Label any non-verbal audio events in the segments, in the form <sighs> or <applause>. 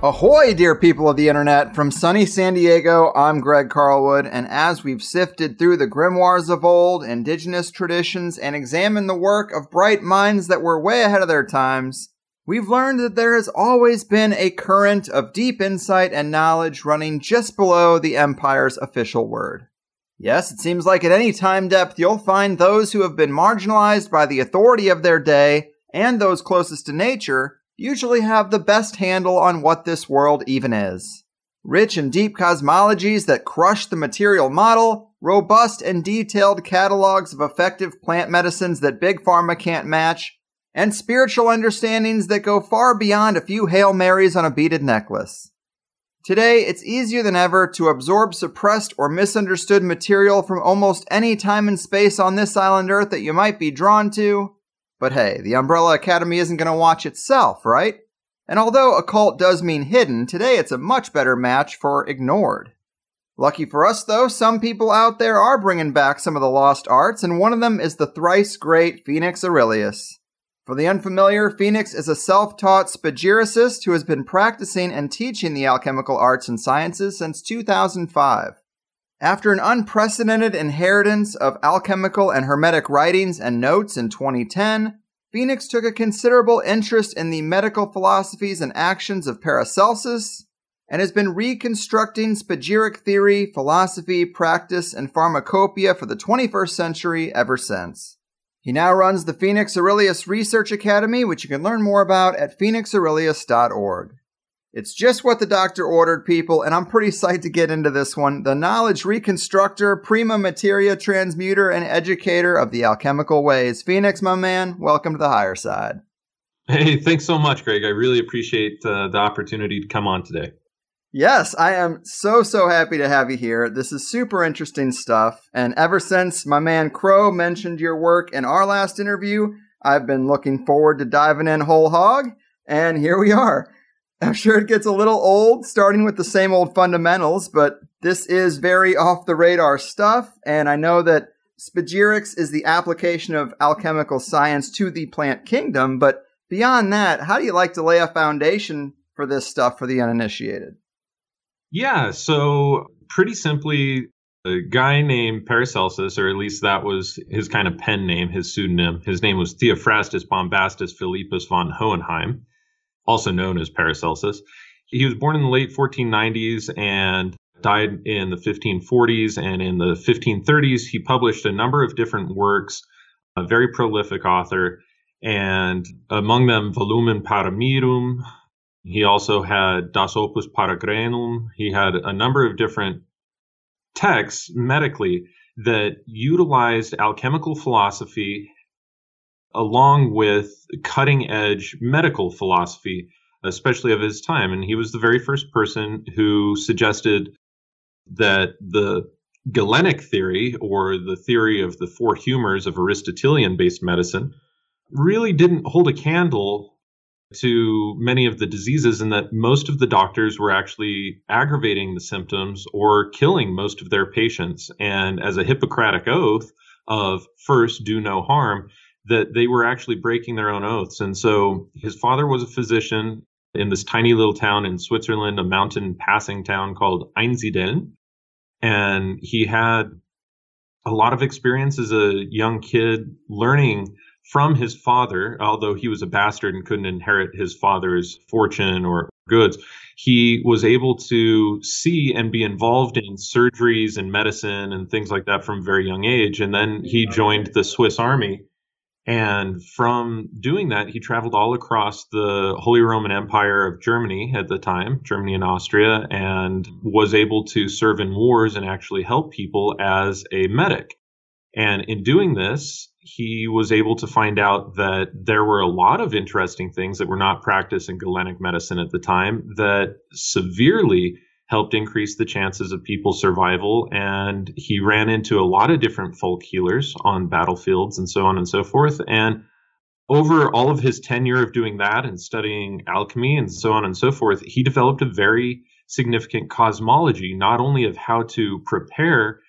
Ahoy, dear people of the internet! From sunny San Diego, I'm Greg Carlwood, and as we've sifted through the grimoires of old, indigenous traditions, and examined the work of bright minds that were way ahead of their times, we've learned that there has always been a current of deep insight and knowledge running just below the Empire's official word. Yes, it seems like at any time depth you'll find those who have been marginalized by the authority of their day and those closest to nature usually have the best handle on what this world even is. Rich and deep cosmologies that crush the material model, robust and detailed catalogs of effective plant medicines that Big Pharma can't match, and spiritual understandings that go far beyond a few Hail Marys on a beaded necklace. Today, it's easier than ever to absorb suppressed or misunderstood material from almost any time and space on this island Earth that you might be drawn to, but hey, the Umbrella Academy isn't going to watch itself, right? And although occult does mean hidden, today it's a much better match for ignored. Lucky for us, though, some people out there are bringing back some of the lost arts, and one of them is the thrice great Phoenix Aurelius. For the unfamiliar, Phoenix is a self taught spagyricist who has been practicing and teaching the alchemical arts and sciences since 2005. After an unprecedented inheritance of alchemical and hermetic writings and notes in 2010, Phoenix took a considerable interest in the medical philosophies and actions of Paracelsus and has been reconstructing spagyric theory, philosophy, practice, and pharmacopoeia for the 21st century ever since. He now runs the Phoenix Aurelius Research Academy, which you can learn more about at phoenixaurelius.org. It's just what the doctor ordered, people, and I'm pretty psyched to get into this one. The knowledge reconstructor, prima materia transmuter, and educator of the alchemical ways. Phoenix, my man, welcome to the higher side. Hey, thanks so much, Greg. I really appreciate uh, the opportunity to come on today. Yes, I am so, so happy to have you here. This is super interesting stuff. And ever since my man Crow mentioned your work in our last interview, I've been looking forward to diving in whole hog. And here we are. I'm sure it gets a little old starting with the same old fundamentals, but this is very off the radar stuff. And I know that spagyrics is the application of alchemical science to the plant kingdom. But beyond that, how do you like to lay a foundation for this stuff for the uninitiated? Yeah, so pretty simply, a guy named Paracelsus, or at least that was his kind of pen name, his pseudonym. His name was Theophrastus Bombastus Philippus von Hohenheim also known as Paracelsus. He was born in the late 1490s and died in the 1540s. And in the 1530s, he published a number of different works, a very prolific author, and among them Volumen Paramirum. He also had Das Opus Paragranum. He had a number of different texts medically that utilized alchemical philosophy along with cutting edge medical philosophy, especially of his time. And he was the very first person who suggested that the Galenic theory, or the theory of the four humors of Aristotelian based medicine, really didn't hold a candle to many of the diseases, and that most of the doctors were actually aggravating the symptoms or killing most of their patients. And as a Hippocratic oath of first, do no harm, that they were actually breaking their own oaths. And so his father was a physician in this tiny little town in Switzerland, a mountain passing town called Einsiedeln. And he had a lot of experience as a young kid learning from his father, although he was a bastard and couldn't inherit his father's fortune or goods, he was able to see and be involved in surgeries and medicine and things like that from a very young age. And then he joined the Swiss army and from doing that, he traveled all across the Holy Roman Empire of Germany at the time, Germany and Austria, and was able to serve in wars and actually help people as a medic. And in doing this, he was able to find out that there were a lot of interesting things that were not practiced in Galenic medicine at the time that severely helped increase the chances of people's survival. And he ran into a lot of different folk healers on battlefields and so on and so forth. And over all of his tenure of doing that and studying alchemy and so on and so forth, he developed a very significant cosmology, not only of how to prepare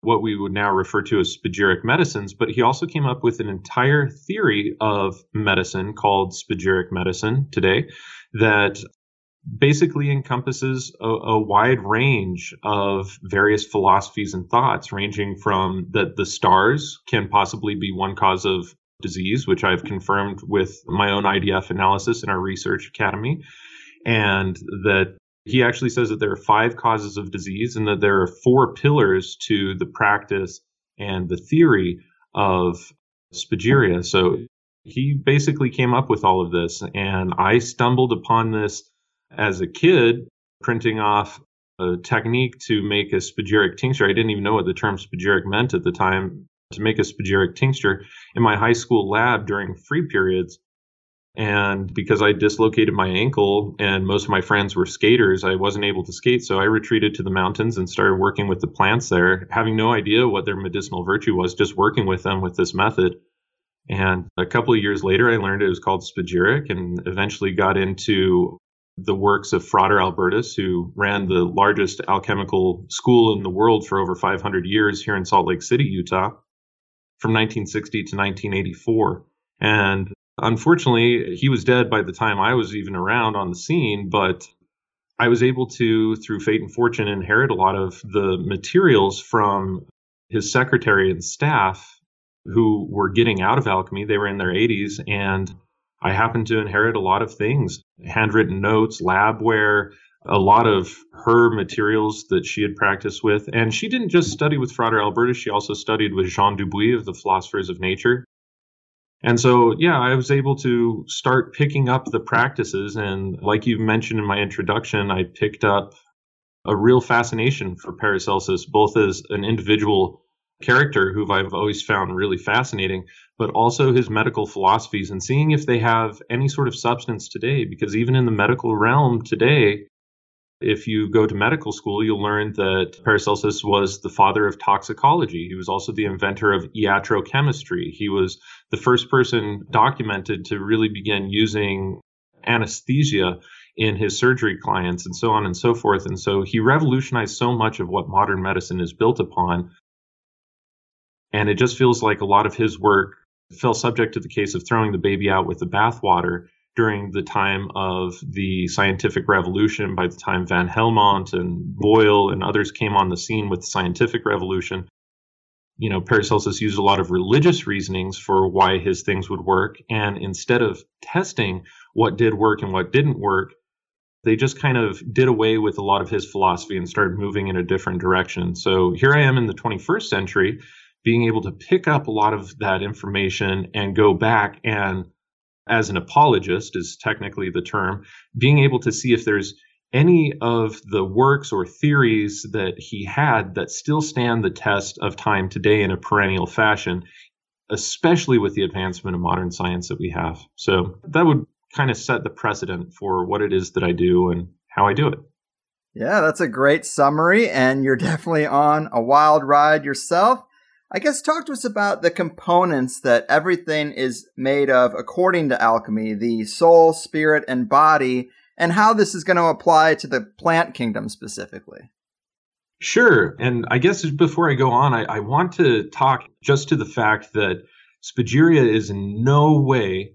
what we would now refer to as spagyric medicines, but he also came up with an entire theory of medicine called spagyric medicine today that basically encompasses a, a, wide range of various philosophies and thoughts, ranging from that the stars can possibly be one cause of disease, which I've confirmed with my own IDF analysis in our research academy, and that he actually says that there are five causes of disease and that there are four pillars to the practice and the theory of spagyria. So he basically came up with all of this, and I stumbled upon this as a kid printing off a technique to make a spagyric tincture. I didn't even know what the term spagyric meant at the time. To make a spagyric tincture in my high school lab during free periods. And because I dislocated my ankle and most of my friends were skaters, I wasn't able to skate. So I retreated to the mountains and started working with the plants there, having no idea what their medicinal virtue was, just working with them with this method. And a couple of years later, I learned it was called spagyric and eventually got into the works of Frater Albertus, who ran the largest alchemical school in the world for over 500 years here in Salt Lake City, Utah, from 1960 to 1984. And unfortunately, he was dead by the time I was even around on the scene, but I was able to, through fate and fortune, inherit a lot of the materials from his secretary and staff who were getting out of alchemy. They were in their 80s and I happened to inherit a lot of things handwritten notes, labware, a lot of her materials that she had practiced with. And she didn't just study with Frater Albertus, she also studied with Jean Dubuis of the Philosophers of Nature. And so, yeah, I was able to start picking up the practices. And like you mentioned in my introduction, I picked up a real fascination for Paracelsus, both as an individual character who I've always found really fascinating, but also his medical philosophies and seeing if they have any sort of substance today. Because even in the medical realm today, if you go to medical school, you'll learn that Paracelsus was the father of toxicology. He was also the inventor of iatrochemistry. He was the first person documented to really begin using anesthesia in his surgery clients and so on and so forth. And so he revolutionized so much of what modern medicine is built upon and it just feels like a lot of his work fell subject to the case of throwing the baby out with the bathwater during the time of the scientific revolution. By the time Van Helmont and Boyle and others came on the scene with the scientific revolution, you know, Paracelsus used a lot of religious reasonings for why his things would work. And instead of testing what did work and what didn't work, they just kind of did away with a lot of his philosophy and started moving in a different direction. So here I am in the 21st century being able to pick up a lot of that information and go back and as an apologist is technically the term being able to see if there's any of the works or theories that he had that still stand the test of time today in a perennial fashion especially with the advancement of modern science that we have so that would kind of set the precedent for what it is that I do and how I do it yeah, that's a great summary, and you're definitely on a wild ride yourself. I guess talk to us about the components that everything is made of according to alchemy the soul, spirit, and body, and how this is going to apply to the plant kingdom specifically. Sure. And I guess before I go on, I, I want to talk just to the fact that Spagyria is in no way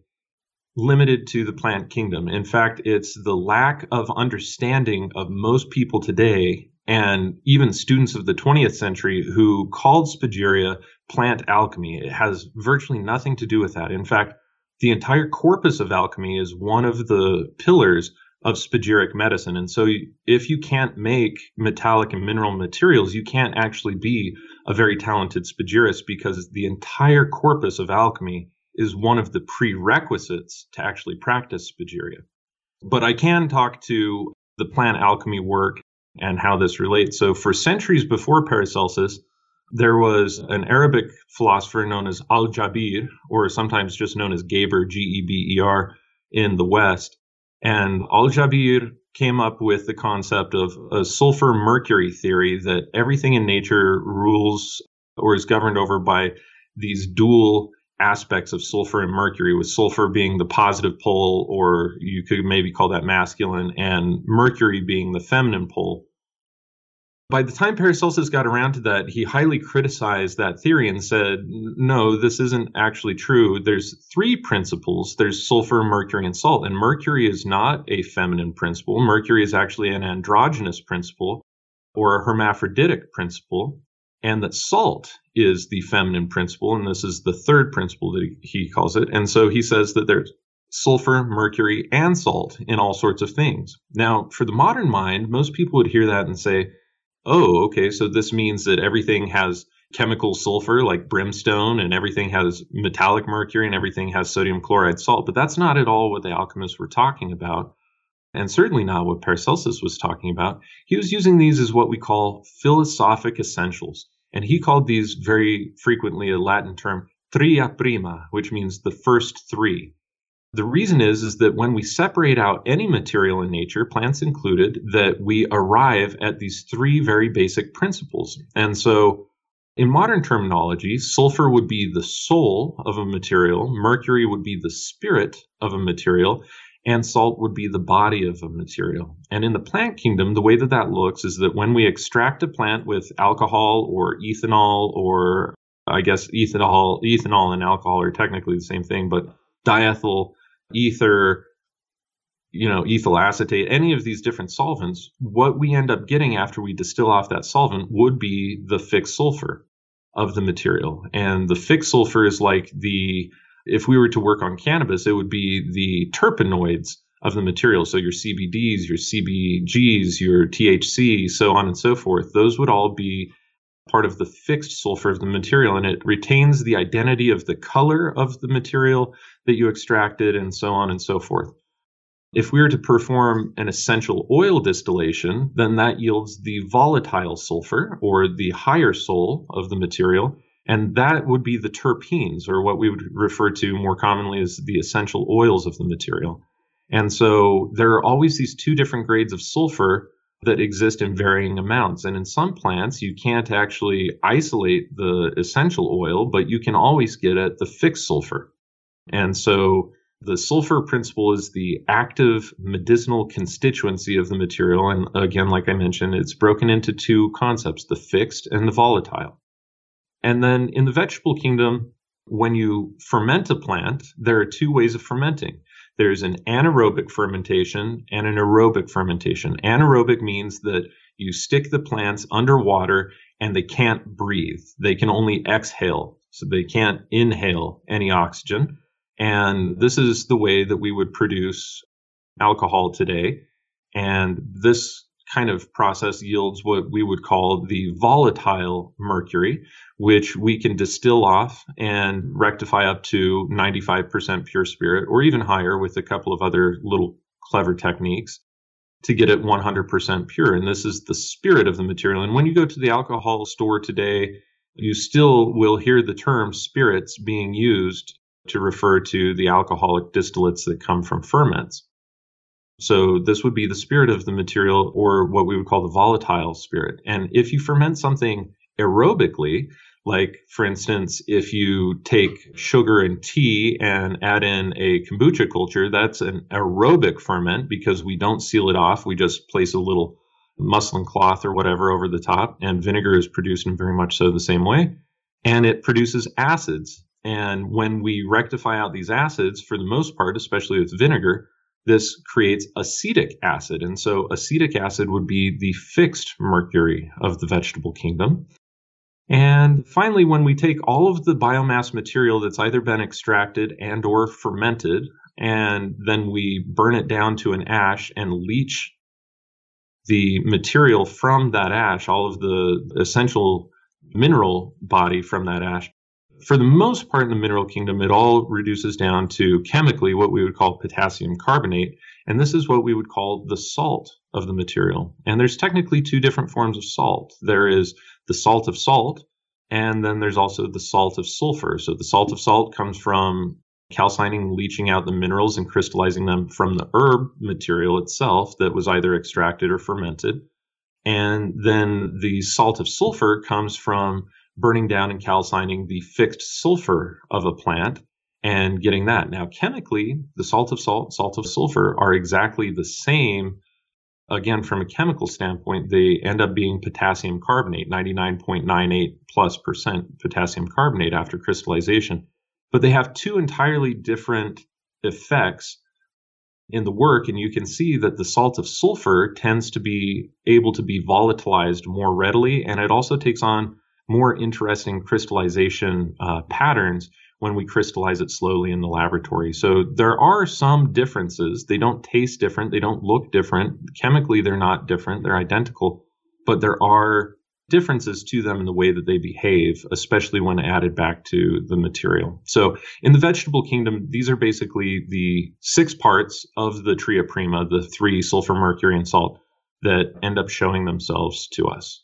limited to the plant kingdom. In fact, it's the lack of understanding of most people today and even students of the 20th century who called spagyria plant alchemy. It has virtually nothing to do with that. In fact, the entire corpus of alchemy is one of the pillars of spagyric medicine. And so if you can't make metallic and mineral materials, you can't actually be a very talented spagyrist because the entire corpus of alchemy is one of the prerequisites to actually practice spagyria. But I can talk to the plant alchemy work and how this relates. So, for centuries before Paracelsus, there was an Arabic philosopher known as Al Jabir, or sometimes just known as Geber, G E B E R, in the West. And Al Jabir came up with the concept of a sulfur mercury theory that everything in nature rules or is governed over by these dual aspects of sulfur and mercury, with sulfur being the positive pole, or you could maybe call that masculine, and mercury being the feminine pole. By the time Paracelsus got around to that, he highly criticized that theory and said, no, this isn't actually true. There's three principles there's sulfur, mercury, and salt. And mercury is not a feminine principle. Mercury is actually an androgynous principle or a hermaphroditic principle and that salt is the feminine principle, and this is the third principle that he calls it. And so he says that there's sulfur, mercury, and salt in all sorts of things. Now, for the modern mind, most people would hear that and say, oh, okay, so this means that everything has chemical sulfur like brimstone, and everything has metallic mercury, and everything has sodium chloride salt. But that's not at all what the alchemists were talking about and certainly not what Paracelsus was talking about. He was using these as what we call philosophic essentials. And he called these very frequently a Latin term tria prima, which means the first three. The reason is, is that when we separate out any material in nature, plants included, that we arrive at these three very basic principles. And so in modern terminology, sulfur would be the soul of a material, mercury would be the spirit of a material, and salt would be the body of a material. And in the plant kingdom, the way that that looks is that when we extract a plant with alcohol or ethanol, or I guess ethanol, ethanol and alcohol are technically the same thing, but diethyl ether, you know, ethyl acetate, any of these different solvents, what we end up getting after we distill off that solvent would be the fixed sulfur of the material. And the fixed sulfur is like the if we were to work on cannabis, it would be the terpenoids of the material. So your CBDs, your CBGs, your THC, so on and so forth. Those would all be part of the fixed sulfur of the material and it retains the identity of the color of the material that you extracted and so on and so forth. If we were to perform an essential oil distillation, then that yields the volatile sulfur or the higher soul of the material and that would be the terpenes, or what we would refer to more commonly as the essential oils of the material. And so there are always these two different grades of sulfur that exist in varying amounts. And in some plants, you can't actually isolate the essential oil, but you can always get at the fixed sulfur. And so the sulfur principle is the active medicinal constituency of the material. And again, like I mentioned, it's broken into two concepts the fixed and the volatile. And then in the vegetable kingdom, when you ferment a plant, there are two ways of fermenting. There's an anaerobic fermentation and an aerobic fermentation. Anaerobic means that you stick the plants underwater and they can't breathe. They can only exhale, so they can't inhale any oxygen. And this is the way that we would produce alcohol today. And this kind of process yields what we would call the volatile mercury, which we can distill off and rectify up to 95% pure spirit or even higher with a couple of other little clever techniques to get it 100% pure. And this is the spirit of the material. And when you go to the alcohol store today, you still will hear the term spirits being used to refer to the alcoholic distillates that come from ferments. So this would be the spirit of the material or what we would call the volatile spirit. And if you ferment something aerobically, Like, for instance, if you take sugar and tea and add in a kombucha culture, that's an aerobic ferment because we don't seal it off. We just place a little muslin cloth or whatever over the top, and vinegar is produced in very much so the same way. And it produces acids. And when we rectify out these acids, for the most part, especially with vinegar, this creates acetic acid. And so acetic acid would be the fixed mercury of the vegetable kingdom. And finally, when we take all of the biomass material that's either been extracted and or fermented, and then we burn it down to an ash and leach the material from that ash, all of the essential mineral body from that ash, for the most part in the mineral kingdom, it all reduces down to chemically what we would call potassium carbonate. And this is what we would call the salt of the material. And there's technically two different forms of salt. There is the salt of salt, and then there's also the salt of sulfur. So the salt of salt comes from calcining, leaching out the minerals and crystallizing them from the herb material itself that was either extracted or fermented. And then the salt of sulfur comes from burning down and calcining the fixed sulfur of a plant and getting that. Now, chemically, the salt of salt, salt of sulfur are exactly the same. Again, from a chemical standpoint, they end up being potassium carbonate, 99.98 plus percent potassium carbonate after crystallization. But they have two entirely different effects in the work, and you can see that the salt of sulfur tends to be able to be volatilized more readily, and it also takes on more interesting crystallization uh, patterns when we crystallize it slowly in the laboratory. So there are some differences. They don't taste different, they don't look different. Chemically, they're not different, they're identical, but there are differences to them in the way that they behave, especially when added back to the material. So in the vegetable kingdom, these are basically the six parts of the tria prima, the three sulfur, mercury, and salt that end up showing themselves to us.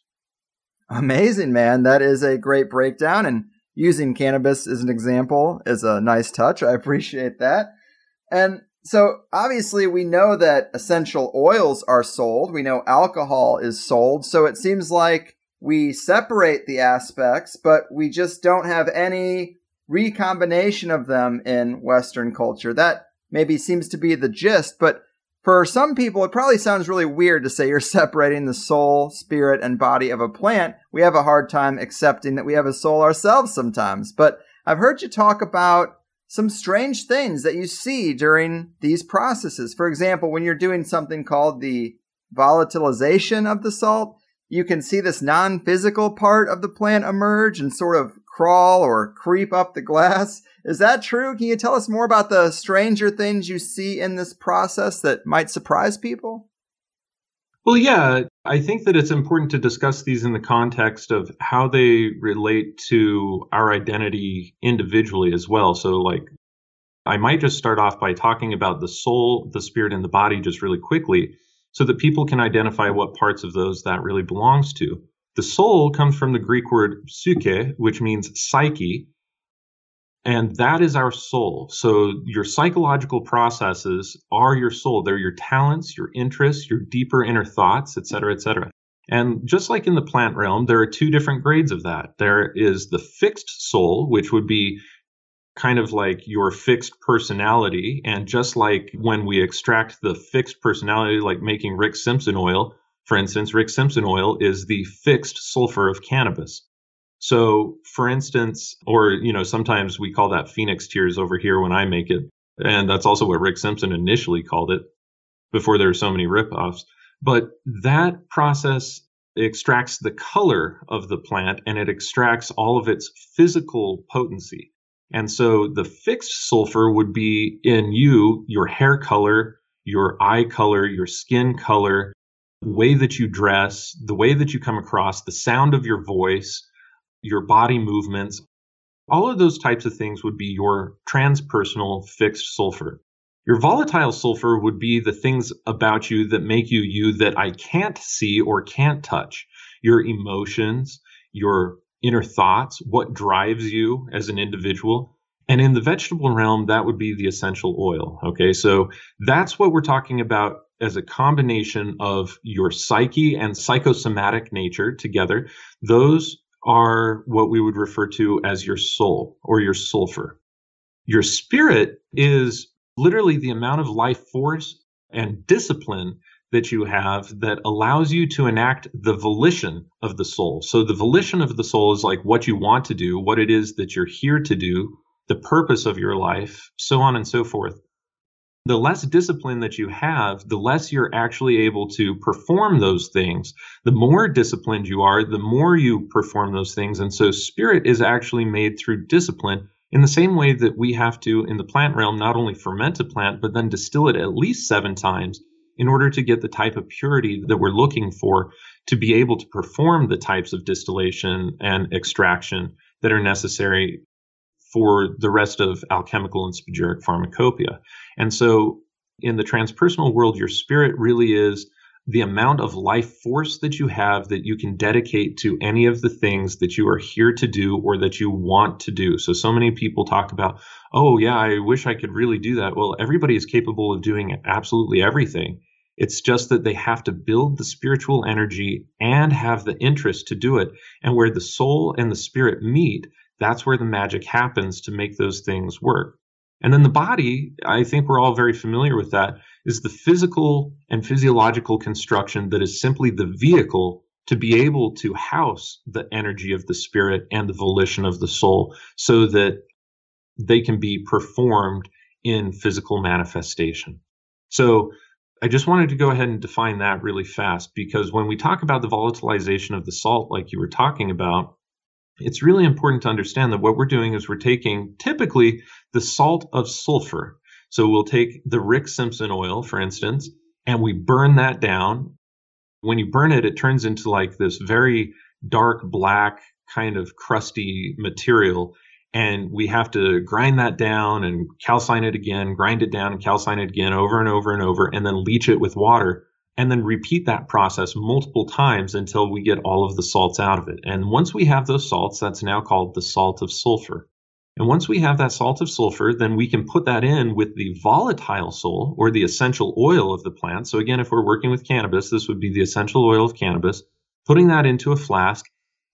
Amazing, man. That is a great breakdown. And using cannabis as an example is a nice touch. I appreciate that. And so obviously we know that essential oils are sold. We know alcohol is sold. So it seems like we separate the aspects, but we just don't have any recombination of them in Western culture. That maybe seems to be the gist, but for some people, it probably sounds really weird to say you're <laughs> separating the soul, spirit, and body of a plant. We have a hard time accepting that we have a soul ourselves sometimes. But I've heard you talk about some strange things that you see during these processes. For example, when you're doing something called the volatilization of the salt, you can see this non physical part of the plant emerge and sort of crawl or creep up the glass. Is that true? Can you tell us more about the stranger things you see in this process that might surprise people? Well, yeah, I think that it's important to discuss these in the context of how they relate to our identity individually as well. So, like, I might just start off by talking about the soul, the spirit, and the body just really quickly so that people can identify what parts of those that really belongs to. The soul comes from the Greek word psyche, which means psyche, and that is our soul. So your psychological processes are your soul. They're your talents, your interests, your deeper inner thoughts, et cetera, et cetera. And just like in the plant realm, there are two different grades of that. There is the fixed soul, which would be kind of like your fixed personality. And just like when we extract the fixed personality, like making Rick Simpson oil, for instance, Rick Simpson oil is the fixed sulfur of cannabis. So, for instance, or, you know, sometimes we call that Phoenix tears over here when I make it. And that's also what Rick Simpson initially called it before there were so many ripoffs. But that process extracts the color of the plant and it extracts all of its physical potency. And so the fixed sulfur would be in you, your hair color, your eye color, your skin color, way that you dress, the way that you come across, the sound of your voice, your body movements, all of those types of things would be your transpersonal fixed sulfur. Your volatile sulfur would be the things about you that make you you that I can't see or can't touch. Your emotions, your inner thoughts, what drives you as an individual. And in the vegetable realm, that would be the essential oil. Okay. So that's what we're talking about as a combination of your psyche and psychosomatic nature together. Those are what we would refer to as your soul or your sulfur. Your spirit is literally the amount of life force and discipline that you have that allows you to enact the volition of the soul. So the volition of the soul is like what you want to do, what it is that you're here to do, the purpose of your life, so on and so forth. The less discipline that you have, the less you're actually able to perform those things. The more disciplined you are, the more you perform those things. And so spirit is actually made through discipline in the same way that we have to, in the plant realm, not only ferment a plant, but then distill it at least seven times in order to get the type of purity that we're looking for to be able to perform the types of distillation and extraction that are necessary for the rest of alchemical and spagyric pharmacopoeia. And so in the transpersonal world, your spirit really is the amount of life force that you have that you can dedicate to any of the things that you are here to do or that you want to do. So, so many people talk about, oh, yeah, I wish I could really do that. Well, everybody is capable of doing absolutely everything. It's just that they have to build the spiritual energy and have the interest to do it. And where the soul and the spirit meet, that's where the magic happens to make those things work. And then the body, I think we're all very familiar with that, is the physical and physiological construction that is simply the vehicle to be able to house the energy of the spirit and the volition of the soul so that they can be performed in physical manifestation. So I just wanted to go ahead and define that really fast because when we talk about the volatilization of the salt, like you were talking about, it's really important to understand that what we're doing is we're taking typically the salt of sulfur. So we'll take the Rick Simpson oil, for instance, and we burn that down. When you burn it, it turns into like this very dark black kind of crusty material and we have to grind that down and calcine it again, grind it down and calcine it again over and over and over, and then leach it with water, and then repeat that process multiple times until we get all of the salts out of it. And once we have those salts, that's now called the salt of sulfur. And once we have that salt of sulfur, then we can put that in with the volatile soul or the essential oil of the plant. So again, if we're working with cannabis, this would be the essential oil of cannabis, putting that into a flask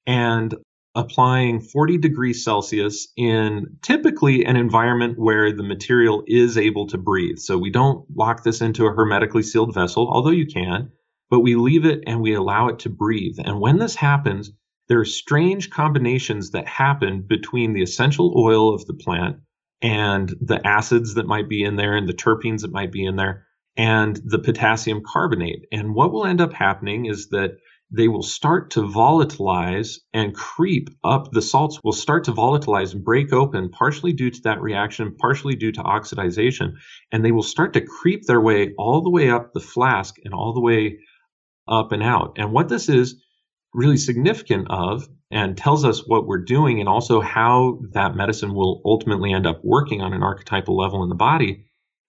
and applying 40 degrees Celsius in typically an environment where the material is able to breathe. So we don't lock this into a hermetically sealed vessel, although you can, but we leave it and we allow it to breathe. And when this happens, there are strange combinations that happen between the essential oil of the plant and the acids that might be in there and the terpenes that might be in there and the potassium carbonate. And what will end up happening is that they will start to volatilize and creep up. The salts will start to volatilize and break open, partially due to that reaction, partially due to oxidization. And they will start to creep their way all the way up the flask and all the way up and out. And what this is really significant of and tells us what we're doing and also how that medicine will ultimately end up working on an archetypal level in the body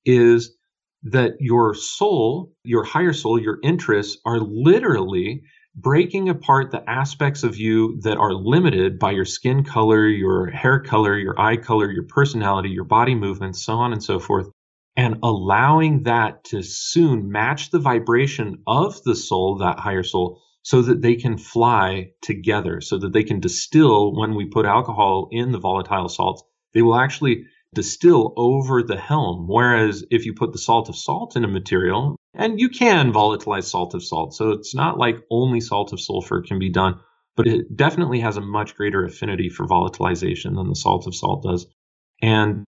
is that your soul, your higher soul, your interests are literally breaking apart the aspects of you that are limited by your skin color, your hair color, your eye color, your personality, your body movements, so on and so forth, and allowing that to soon match the vibration of the soul, that higher soul, so that they can fly together, so that they can distill when we put alcohol in the volatile salts. They will actually distill over the helm. Whereas if you put the salt of salt in a material, and you can volatilize salt of salt, so it's not like only salt of sulfur can be done, but it definitely has a much greater affinity for volatilization than the salt of salt does. And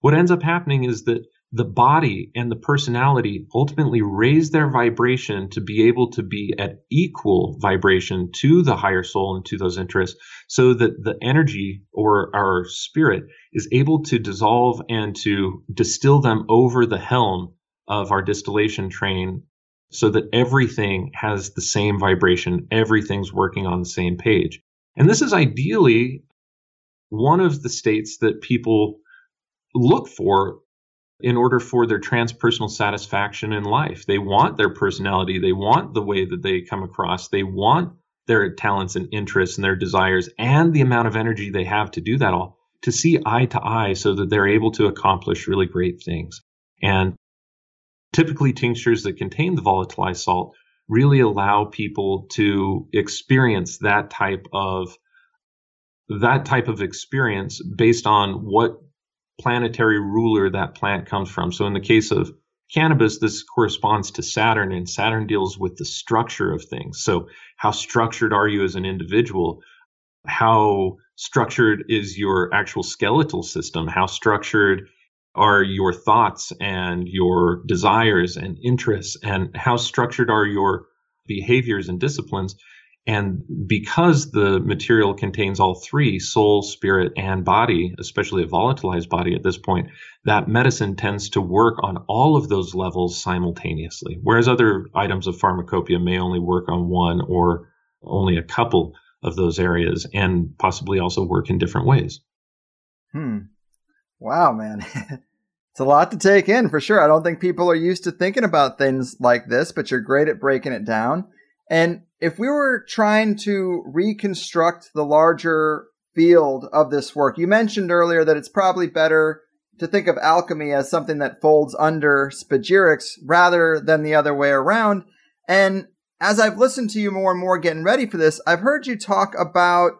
what ends up happening is that the body and the personality ultimately raise their vibration to be able to be at equal vibration to the higher soul and to those interests so that the energy or our spirit is able to dissolve and to distill them over the helm of our distillation train so that everything has the same vibration everything's working on the same page and this is ideally one of the states that people look for in order for their transpersonal satisfaction in life. They want their personality, they want the way that they come across, they want their talents and interests and their desires and the amount of energy they have to do that all to see eye to eye so that they're able to accomplish really great things. And typically tinctures that contain the volatilized salt really allow people to experience that type of that type of experience based on what planetary ruler that plant comes from. So in the case of cannabis, this corresponds to Saturn, and Saturn deals with the structure of things. So, how structured are you as an individual? How structured is your actual skeletal system? How structured are your thoughts and your desires and interests? And how structured are your behaviors and disciplines? And because the material contains all three soul, spirit, and body, especially a volatilized body at this point, that medicine tends to work on all of those levels simultaneously. Whereas other items of pharmacopoeia may only work on one or only a couple of those areas and possibly also work in different ways. Hmm. Wow, man. <laughs> it's a lot to take in for sure. I don't think people are used to thinking about things like this, but you're great at breaking it down. And if we were trying to reconstruct the larger field of this work, you mentioned earlier that it's probably better to think of alchemy as something that folds under spagyrics rather than the other way around. And as I've listened to you more and more getting ready for this, I've heard you talk about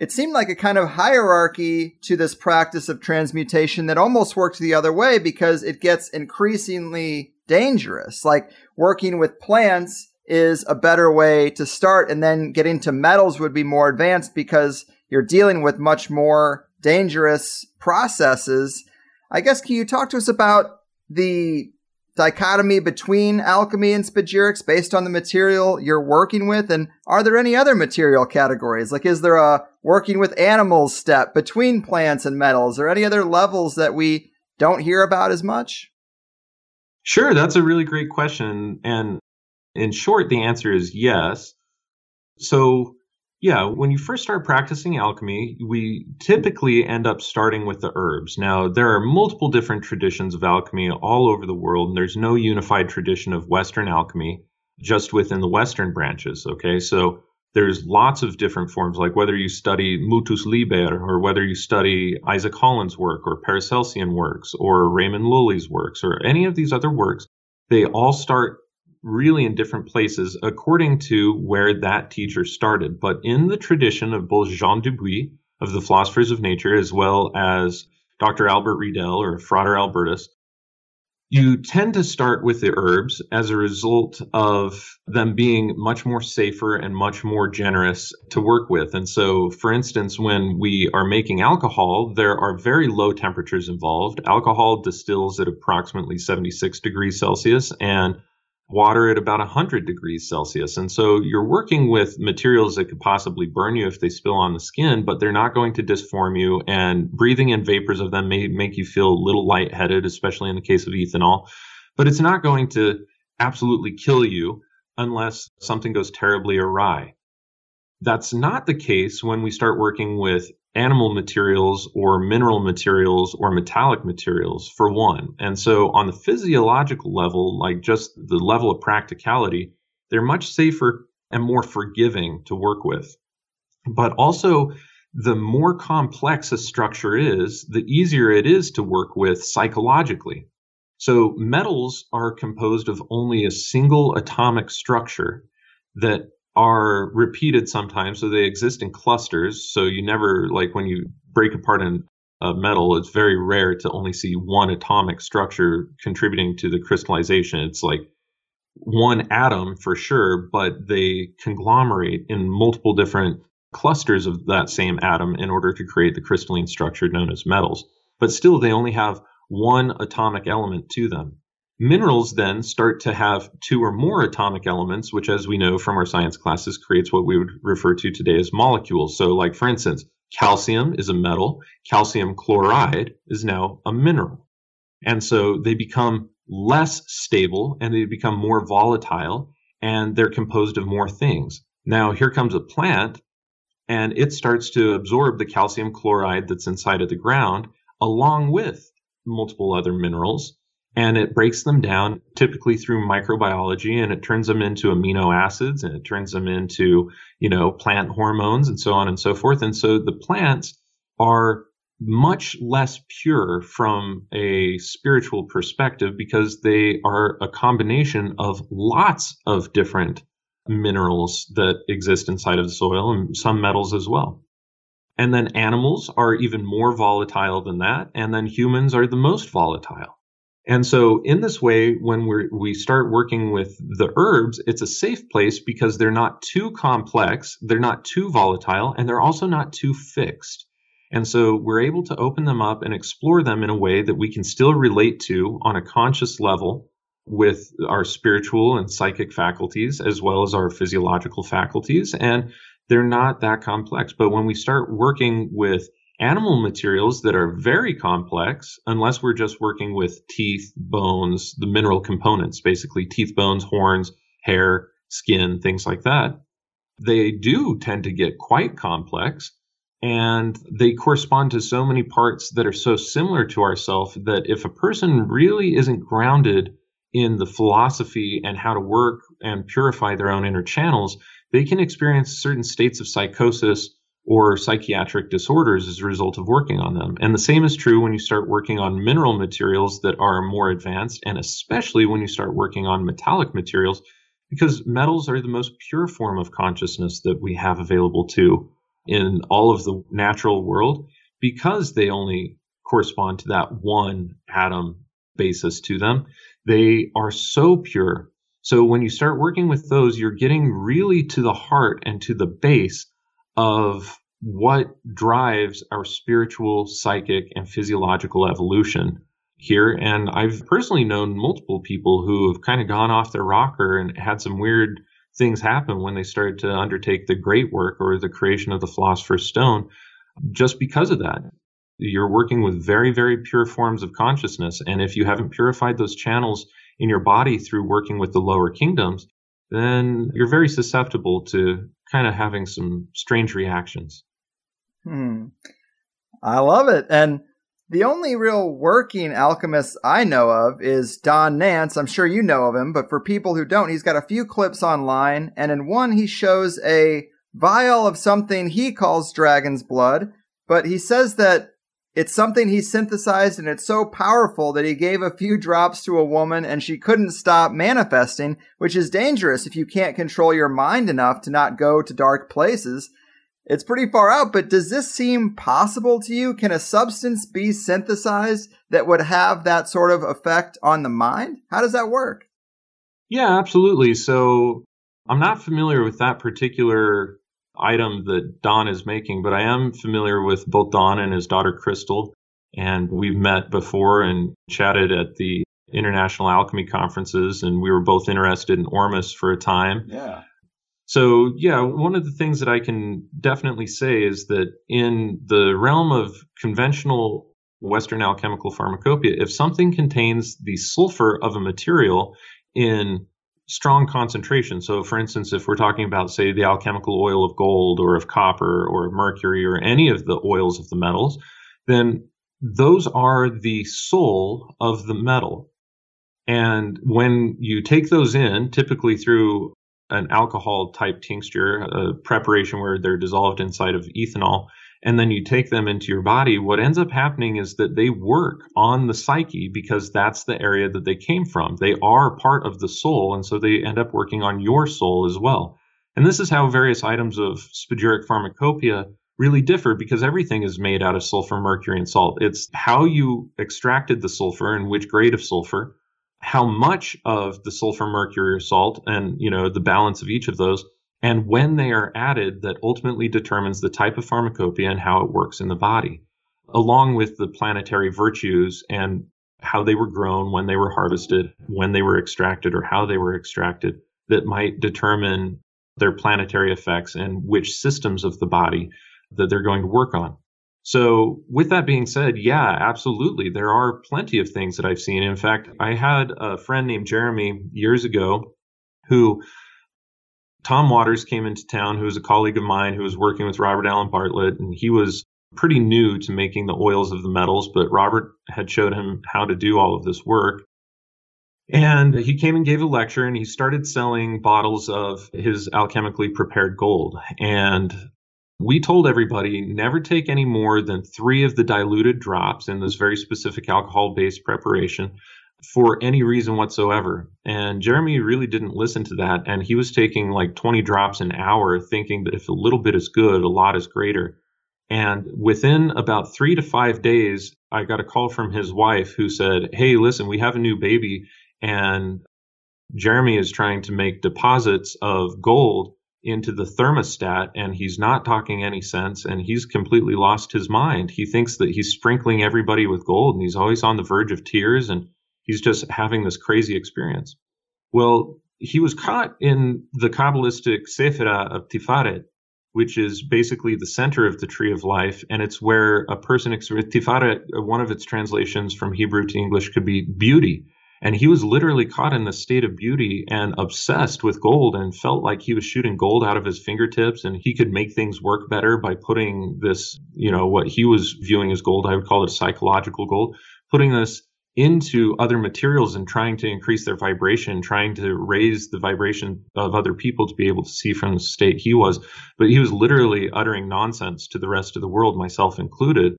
it seemed like a kind of hierarchy to this practice of transmutation that almost works the other way because it gets increasingly dangerous. Like working with plants is a better way to start. And then getting to metals would be more advanced because you're dealing with much more dangerous processes. I guess, can you talk to us about the dichotomy between alchemy and spagyrics based on the material you're working with? And are there any other material categories? Like, is there a working with animals step between plants and metals or any other levels that we don't hear about as much? Sure, that's a really great question. And in short, the answer is yes. So, yeah, when you first start practicing alchemy, we typically end up starting with the herbs. Now, there are multiple different traditions of alchemy all over the world, and there's no unified tradition of Western alchemy just within the Western branches. Okay, so there's lots of different forms, like whether you study Mutus Liber or whether you study Isaac Holland's work or Paracelsian works or Raymond Lully's works or any of these other works, they all start really in different places according to where that teacher started. But in the tradition of both Jean Dubuis of the Philosophers of Nature as well as Dr. Albert Riedel or Frater Albertus, you tend to start with the herbs as a result of them being much more safer and much more generous to work with. And so, for instance, when we are making alcohol, there are very low temperatures involved. Alcohol distills at approximately 76 degrees Celsius, and water at about 100 degrees Celsius. And so you're working with materials that could possibly burn you if they spill on the skin, but they're not going to disform you. And breathing in vapors of them may make you feel a little lightheaded, especially in the case of ethanol. But it's not going to absolutely kill you unless something goes terribly awry. That's not the case when we start working with animal materials or mineral materials or metallic materials for one. And so on the physiological level, like just the level of practicality, they're much safer and more forgiving to work with. But also the more complex a structure is, the easier it is to work with psychologically. So metals are composed of only a single atomic structure that are repeated sometimes. So they exist in clusters. So you never, like when you break apart a metal, it's very rare to only see one atomic structure contributing to the crystallization. It's like one atom for sure, but they conglomerate in multiple different clusters of that same atom in order to create the crystalline structure known as metals. But still, they only have one atomic element to them. Minerals then start to have two or more atomic elements, which, as we know from our science classes, creates what we would refer to today as molecules. So, like for instance, calcium is a metal, calcium chloride is now a mineral. And so they become less stable and they become more volatile and they're composed of more things. Now, here comes a plant and it starts to absorb the calcium chloride that's inside of the ground along with multiple other minerals and it breaks them down typically through microbiology and it turns them into amino acids and it turns them into you know plant hormones and so on and so forth and so the plants are much less pure from a spiritual perspective because they are a combination of lots of different minerals that exist inside of the soil and some metals as well And then animals are even more volatile than that. And then humans are the most volatile. And so, in this way, when we we start working with the herbs, it's a safe place because they're not too complex, they're not too volatile, and they're also not too fixed. And so, we're able to open them up and explore them in a way that we can still relate to on a conscious level with our spiritual and psychic faculties as well as our physiological faculties. And they're not that complex. But when we start working with animal materials that are very complex, unless we're just working with teeth, bones, the mineral components, basically teeth, bones, horns, hair, skin, things like that, they do tend to get quite complex. And they correspond to so many parts that are so similar to ourself that if a person really isn't grounded in the philosophy and how to work and purify their own inner channels, they can experience certain states of psychosis or psychiatric disorders as a result of working on them. And the same is true when you start working on mineral materials that are more advanced, and especially when you start working on metallic materials, because metals are the most pure form of consciousness that we have available to in all of the natural world, because they only correspond to that one atom basis to them. They are so pure. So when you start working with those, you're getting really to the heart and to the base of what drives our spiritual, psychic, and physiological evolution here. And I've personally known multiple people who have kind of gone off their rocker and had some weird things happen when they started to undertake the great work or the creation of the philosopher's stone just because of that. You're working with very, very pure forms of consciousness. And if you haven't purified those channels in your body through working with the lower kingdoms, then you're very susceptible to kind of having some strange reactions. Hmm. I love it. And the only real working alchemist I know of is Don Nance. I'm sure you know of him, but for people who don't, he's got a few clips online, and in one he shows a vial of something he calls dragon's blood, but he says that it's something he synthesized and it's so powerful that he gave a few drops to a woman and she couldn't stop manifesting, which is dangerous if you can't control your mind enough to not go to dark places. It's pretty far out, but does this seem possible to you? Can a substance be synthesized that would have that sort of effect on the mind? How does that work? Yeah, absolutely. So I'm not familiar with that particular item that Don is making, but I am familiar with both Don and his daughter Crystal. And we've met before and chatted at the international alchemy conferences, and we were both interested in Ormus for a time. Yeah. So, yeah, one of the things that I can definitely say is that in the realm of conventional Western alchemical pharmacopoeia, if something contains the sulfur of a material in strong concentration. So, for instance, if we're talking about, say, the alchemical oil of gold or of copper or of mercury or any of the oils of the metals, then those are the soul of the metal. And when you take those in, typically through an alcohol type tincture, a preparation where they're dissolved inside of ethanol, and then you take them into your body, what ends up happening is that they work on the psyche because that's the area that they came from. They are part of the soul, and so they end up working on your soul as well. And this is how various items of spagyric pharmacopoeia really differ because everything is made out of sulfur, mercury, and salt. It's how you extracted the sulfur and which grade of sulfur, how much of the sulfur, mercury, salt, and you know the balance of each of those and when they are added that ultimately determines the type of pharmacopoeia and how it works in the body, along with the planetary virtues and how they were grown, when they were harvested, when they were extracted, or how they were extracted, that might determine their planetary effects and which systems of the body that they're going to work on. So, with that being said, yeah, absolutely. There are plenty of things that I've seen. In fact, I had a friend named Jeremy years ago who Tom Waters came into town, who was a colleague of mine who was working with Robert Allen Bartlett, and he was pretty new to making the oils of the metals, but Robert had showed him how to do all of this work. And he came and gave a lecture and he started selling bottles of his alchemically prepared gold. And we told everybody never take any more than three of the diluted drops in this very specific alcohol based preparation for any reason whatsoever. And Jeremy really didn't listen to that. And he was taking like 20 drops an hour, thinking that if a little bit is good, a lot is greater. And within about three to five days, I got a call from his wife who said, Hey, listen, we have a new baby, and Jeremy is trying to make deposits of gold into the thermostat, and he's not talking any sense, and he's completely lost his mind. He thinks that he's sprinkling everybody with gold, and he's always on the verge of tears, and he's just having this crazy experience. Well, he was caught in the Kabbalistic Sephira of Tiferet, which is basically the center of the tree of life. And it's where a person, Tiferet, one of its translations from Hebrew to English could be beauty. And he was literally caught in the state of beauty and obsessed with gold and felt like he was shooting gold out of his fingertips and he could make things work better by putting this, you know, what he was viewing as gold. I would call it psychological gold, putting this into other materials and trying to increase their vibration, trying to raise the vibration of other people to be able to see from the state he was. But he was literally uttering nonsense to the rest of the world, myself included,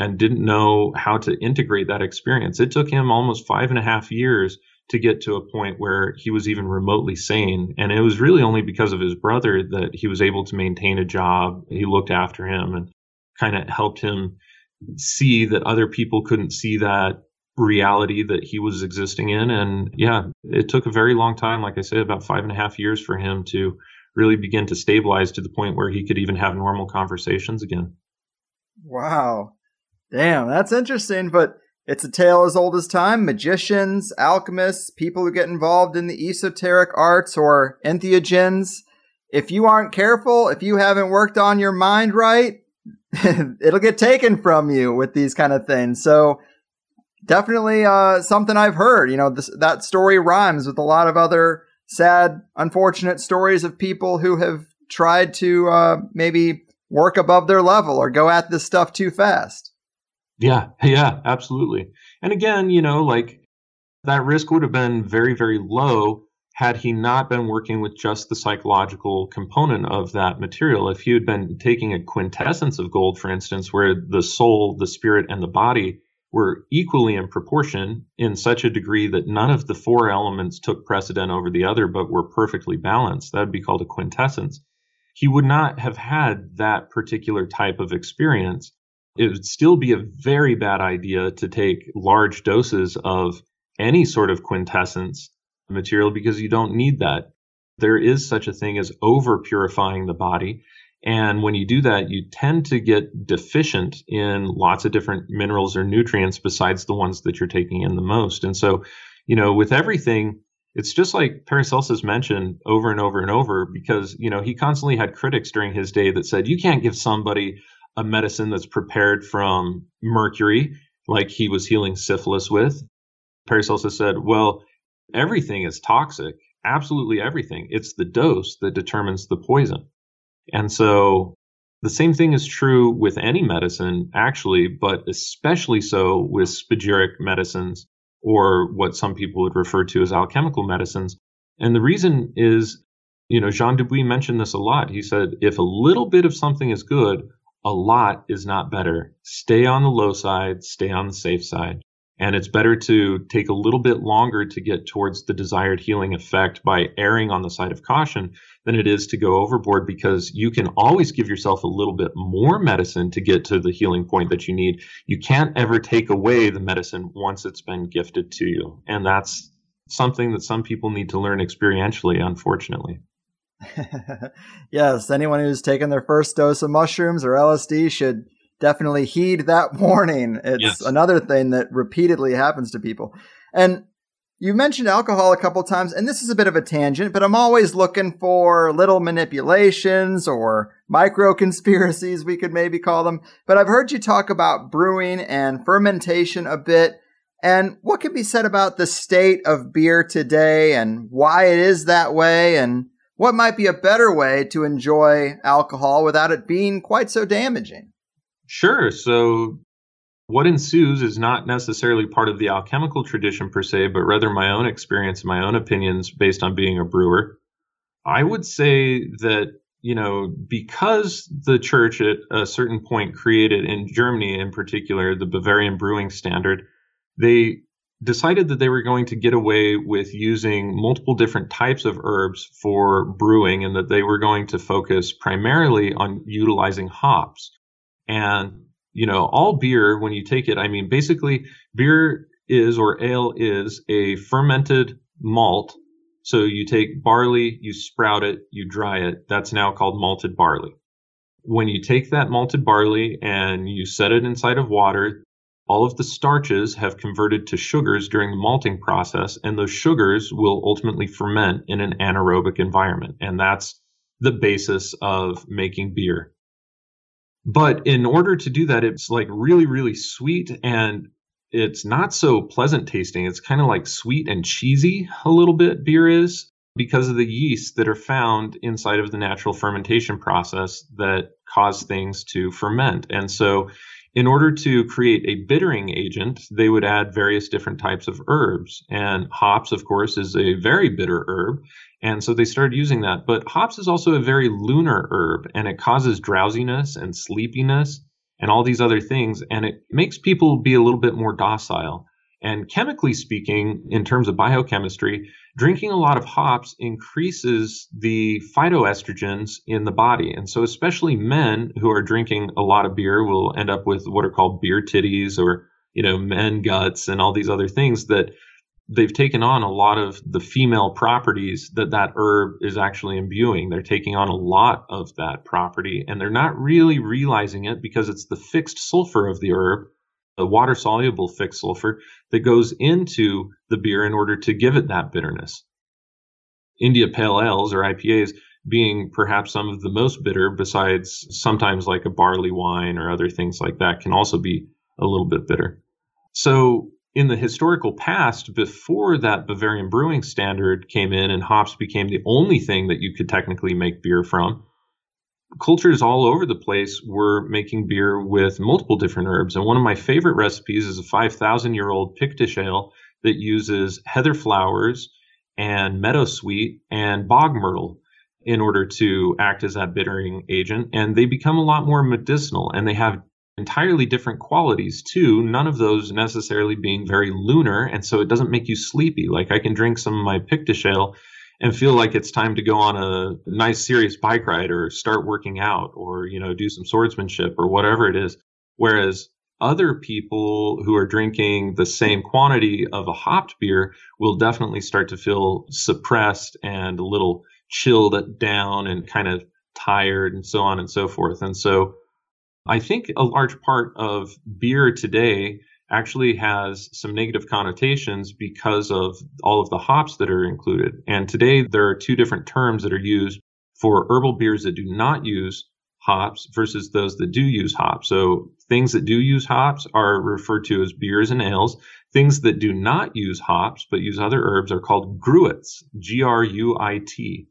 and didn't know how to integrate that experience. It took him almost five and a half years to get to a point where he was even remotely sane. And it was really only because of his brother that he was able to maintain a job. He looked after him and kind of helped him see that other people couldn't see that reality that he was existing in. And yeah, it took a very long time, like I said, about five and a half years for him to really begin to stabilize to the point where he could even have normal conversations again. Wow. Damn, that's interesting, but it's a tale as old as time. Magicians, alchemists, people who get involved in the esoteric arts or entheogens. If you aren't careful, if you haven't worked on your mind right, <laughs> it'll get taken from you with these kind of things. So definitely uh, something I've heard. You know, this, that story rhymes with a lot of other sad, unfortunate stories of people who have tried to uh, maybe work above their level or go at this stuff too fast. Yeah, <laughs> yeah, absolutely. And again, you know, like that risk would have been very, very low had he not been working with just the psychological component of that material. If he had been taking a quintessence of gold, for instance, where the soul, the spirit, and the body were equally in proportion in such a degree that none of the four elements took precedent over the other, but were perfectly balanced. That would be called a quintessence. He would not have had that particular type of experience. It would still be a very bad idea to take large doses of any sort of quintessence material because you don't need that. There is such a thing as over purifying the body. And when you do that, you tend to get deficient in lots of different minerals or nutrients besides the ones that you're taking in the most. And so, you know, with everything, it's just like Paracelsus mentioned over and over and over because, you know, he constantly had critics during his day that said, you can't give somebody a medicine that's prepared from mercury, like he was healing syphilis with. Paracelsus said, well, everything is toxic, absolutely everything. It's the dose that determines the poison. And so the same thing is true with any medicine, actually, but especially so with spagyric medicines or what some people would refer to as alchemical medicines. And the reason is, you know, Jean Dubuis mentioned this a lot. He said, if a little bit of something is good, a lot is not better. Stay on the low side, stay on the safe side. And it's better to take a little bit longer to get towards the desired healing effect by erring on the side of caution than it is to go overboard because you can always give yourself a little bit more medicine to get to the healing point that you need. You can't ever take away the medicine once it's been gifted to you. And that's something that some people need to learn experientially, unfortunately. <laughs> yes, anyone who's taken their first dose of mushrooms or LSD should definitely heed that <laughs> warning. It's yes. another thing that repeatedly happens to people. And you mentioned alcohol a couple times, and this is a bit of a tangent, but I'm always looking for little manipulations or micro conspiracies, we could maybe call them. But I've heard you talk about brewing and fermentation a bit. And what can be said about the state of beer today and why it is that way and what might be a better way to enjoy alcohol without it being quite so damaging? Sure. So, what ensues is not necessarily part of the alchemical tradition per se, but rather my own experience and my own opinions based on being a brewer. I would say that, you know, because the church at a certain point created in Germany in particular the Bavarian brewing standard, they decided that they were going to get away with using multiple different types of herbs for brewing and that they were going to focus primarily on utilizing hops. And, you know, all beer, when you take it, I mean, basically, beer is or ale is a fermented malt. So you take barley, you sprout it, you dry it. That's now called malted barley. When you take that malted barley and you set it inside of water, all of the starches have converted to sugars during the malting process, and those sugars will ultimately ferment in an anaerobic environment. And that's the basis of making beer. But in order to do that, it's like really, really sweet and it's not so pleasant tasting. It's kind of like sweet and cheesy a little bit, beer is, because of the yeasts that are found inside of the natural fermentation process that cause things to ferment. And so, in order to create a bittering agent, they would add various different types of herbs. And hops, of course, is a very bitter herb. And so they started using that. But hops is also a very lunar herb and it causes drowsiness and sleepiness and all these other things. And it makes people be a little bit more docile. And chemically speaking, in terms of biochemistry, drinking a lot of hops increases the phytoestrogens in the body. And so, especially men who are drinking a lot of beer will end up with what are called beer titties or, you know, men guts and all these other things that they've taken on a lot of the female properties that that herb is actually imbuing. They're taking on a lot of that property and they're not really realizing it because it's the fixed sulfur of the herb, the water soluble fixed sulfur that goes into the beer in order to give it that bitterness. India Pale Ales or IPAs being perhaps some of the most bitter besides sometimes like a barley wine or other things like that can also be a little bit bitter. So in the historical past, before that Bavarian brewing standard came in and hops became the only thing that you could technically make beer from, cultures all over the place were making beer with multiple different herbs. And one of my favorite recipes is a 5,000 year old Pictish ale that uses heather flowers and meadowsweet and bog myrtle in order to act as that bittering agent. And they become a lot more medicinal and they have entirely different qualities too. None of those necessarily being very lunar, and so it doesn't make you sleepy. Like I can drink some of my Pictish ale and feel like it's time to go on a nice serious bike ride or start working out or you know do some swordsmanship or whatever it is. Whereas other people who are drinking the same quantity of a hopped beer will definitely start to feel suppressed and a little chilled down and kind of tired and so on and so forth. And so I think a large part of beer today actually has some negative connotations because of all of the hops that are included. And today there are two different terms that are used for herbal beers that do not use hops versus those that do use hops. So things that do use hops are referred to as beers and ales. Things that do not use hops but use other herbs are called gruits, G R U I T.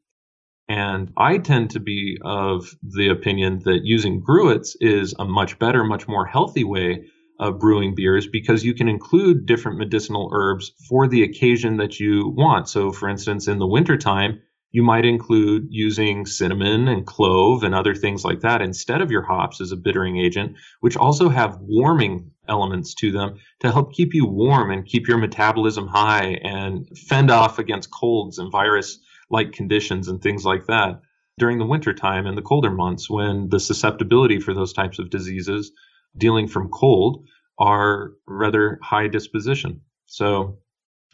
And I tend to be of the opinion that using gruits is a much better, much more healthy way of brewing beers because you can include different medicinal herbs for the occasion that you want. So, for instance, in the wintertime, you might include using cinnamon and clove and other things like that instead of your hops as a bittering agent, which also have warming elements to them to help keep you warm and keep your metabolism high and fend off against colds and virus like conditions and things like that during the wintertime and the colder months when the susceptibility for those types of diseases dealing from cold are rather high disposition. So,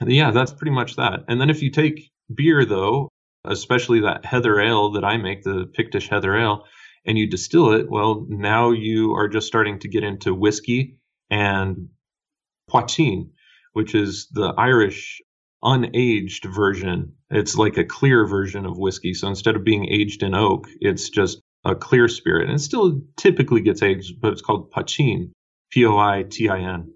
yeah, that's pretty much that. And then if you take beer, though, especially that heather ale that I make, the Pictish heather ale, and you distill it, well, now you are just starting to get into whiskey and poitín, which is the Irish unaged version. It's like a clear version of whiskey. So instead of being aged in oak, it's just a clear spirit. And it still typically gets aged, but it's called poitín, P O I T I N.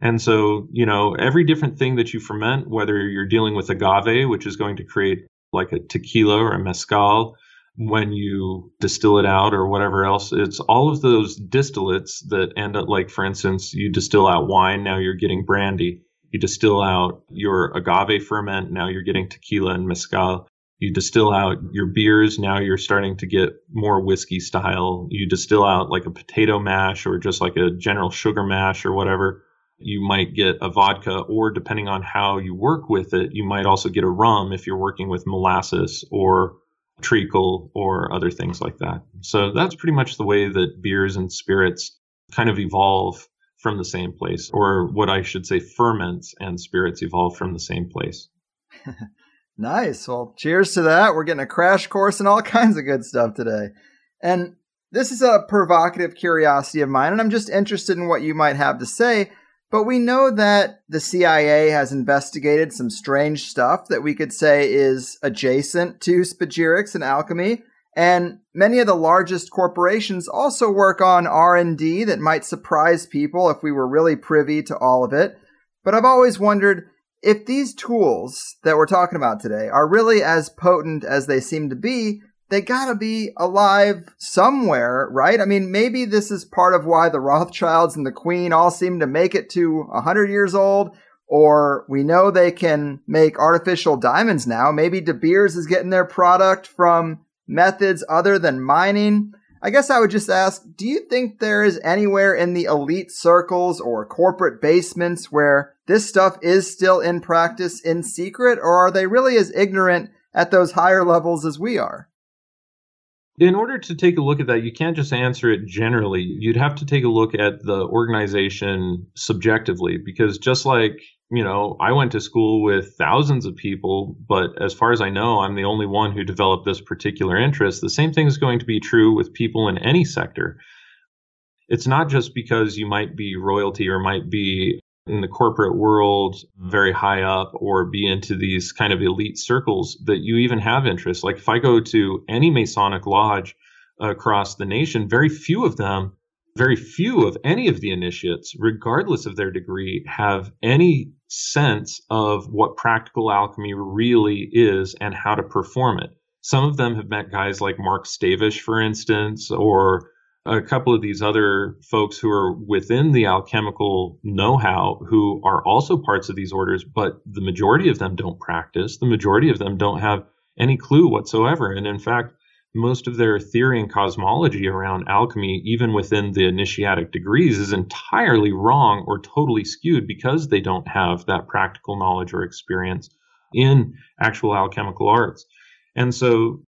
And so, you know, every different thing that you ferment, whether you're dealing with agave, which is going to create like a tequila or a mezcal, when you distill it out or whatever else, it's all of those distillates that end up, like, for instance, you distill out wine, now you're getting brandy you distill out your agave ferment. Now you're getting tequila and mezcal. You distill out your beers. Now you're starting to get more whiskey style. You distill out like a potato mash or just like a general sugar mash or whatever. You might get a vodka, or depending on how you work with it, you might also get a rum if you're working with molasses or treacle or other things like that. So that's pretty much the way that beers and spirits kind of evolve from the same place, or what I should say, ferments and spirits evolve from the same place. <laughs> nice. Well, cheers to that. We're getting a crash course and all <laughs> kinds of good stuff today. And this is a provocative curiosity of mine, and I'm just interested in what you might have to say. But we know that the CIA has investigated some strange stuff that we could say is adjacent to spagyrics and alchemy. And many of the largest corporations also work on R&D that might surprise people if we were really privy to all of it. But I've always wondered if these tools that we're talking about today are really as potent as they seem to be, they gotta be alive somewhere, right? I mean, maybe this is part of why the Rothschilds and the Queen all seem to make it to 100 years old, or we know they can make artificial diamonds now. Maybe De Beers is getting their product from methods other than mining? I guess I would just ask do you think there is anywhere in the elite circles or corporate basements where this stuff is still in practice in secret, or are they really as ignorant at those higher levels as we are? In order to take a look at that, you can't just answer it generally. You'd have to take a look at the organization subjectively, because just like you know, I went to school with thousands of people, but as far as I know, I'm the only one who developed this particular interest. The same thing is going to be true with people in any sector. It's not just because you might be royalty or might be in the corporate world mm. very high up or be into these kind of elite circles that you even have interest. Like if I go to any Masonic lodge across the nation, very few of them very few of any of the initiates, regardless of their degree, have any sense of what practical alchemy really is and how to perform it. Some of them have met guys like Mark Stavish, for instance, or a couple of these other folks who are within the alchemical know how who are also parts of these orders, but the majority of them don't practice. The majority of them don't have any clue whatsoever. And in fact, most of their theory and cosmology around alchemy, even within the initiatic degrees, is entirely wrong or totally skewed because they don't have that practical knowledge or experience in actual alchemical arts. And so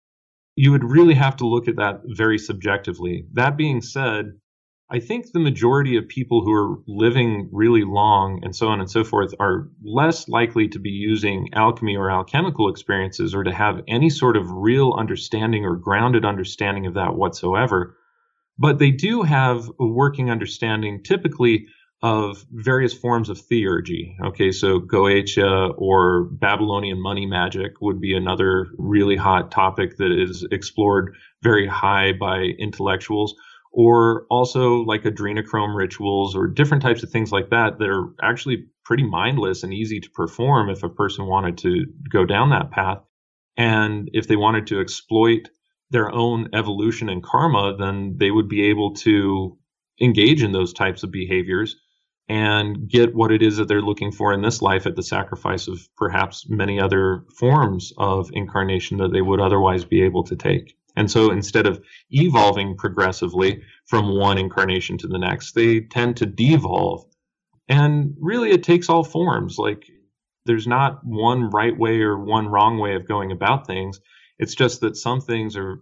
you would really have to look at that very subjectively. That being said, I think the majority of people who are living really long and so on and so forth are less likely to be using alchemy or alchemical experiences or to have any sort of real understanding or grounded understanding of that whatsoever. But they do have a working understanding typically of various forms of theurgy. Okay, so Goetia or Babylonian money magic would be another really hot topic that is explored very high by intellectuals or also like adrenochrome rituals or different types of things like that that are actually pretty mindless and easy to perform if a person wanted to go down that path. And if they wanted to exploit their own evolution and karma, then they would be able to engage in those types of behaviors and get what it is that they're looking for in this life at the sacrifice of perhaps many other forms of incarnation that they would otherwise be able to take. And so instead of evolving progressively from one incarnation to the next, they tend to devolve. And really, it takes all forms. Like, there's not one right way or one wrong way of going about things. It's just that some things are,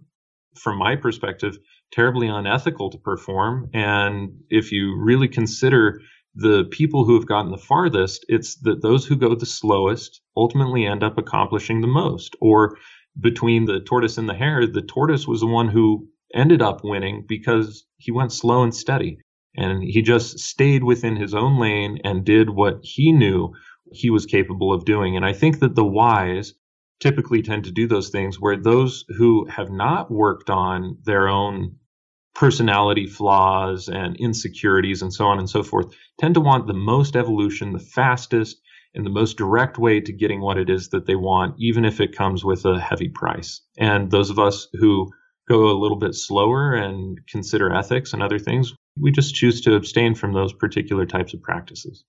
from my perspective, terribly unethical to perform. And if you really consider the people who have gotten the farthest, it's that those who go the slowest ultimately end up accomplishing the most. Or between the tortoise and the hare, the tortoise was the one who ended up winning because he went slow and steady. And he just stayed within his own lane and did what he knew he was capable of doing. And I think that the wise typically tend to do those things where those who have not worked on their own personality flaws and insecurities and so on and so forth tend to want the most evolution, the fastest, in the most direct way to getting what it is that they want, even if it comes with a heavy price. And those of us who go a little bit slower and consider ethics and other things, we just choose to abstain from those particular types of practices.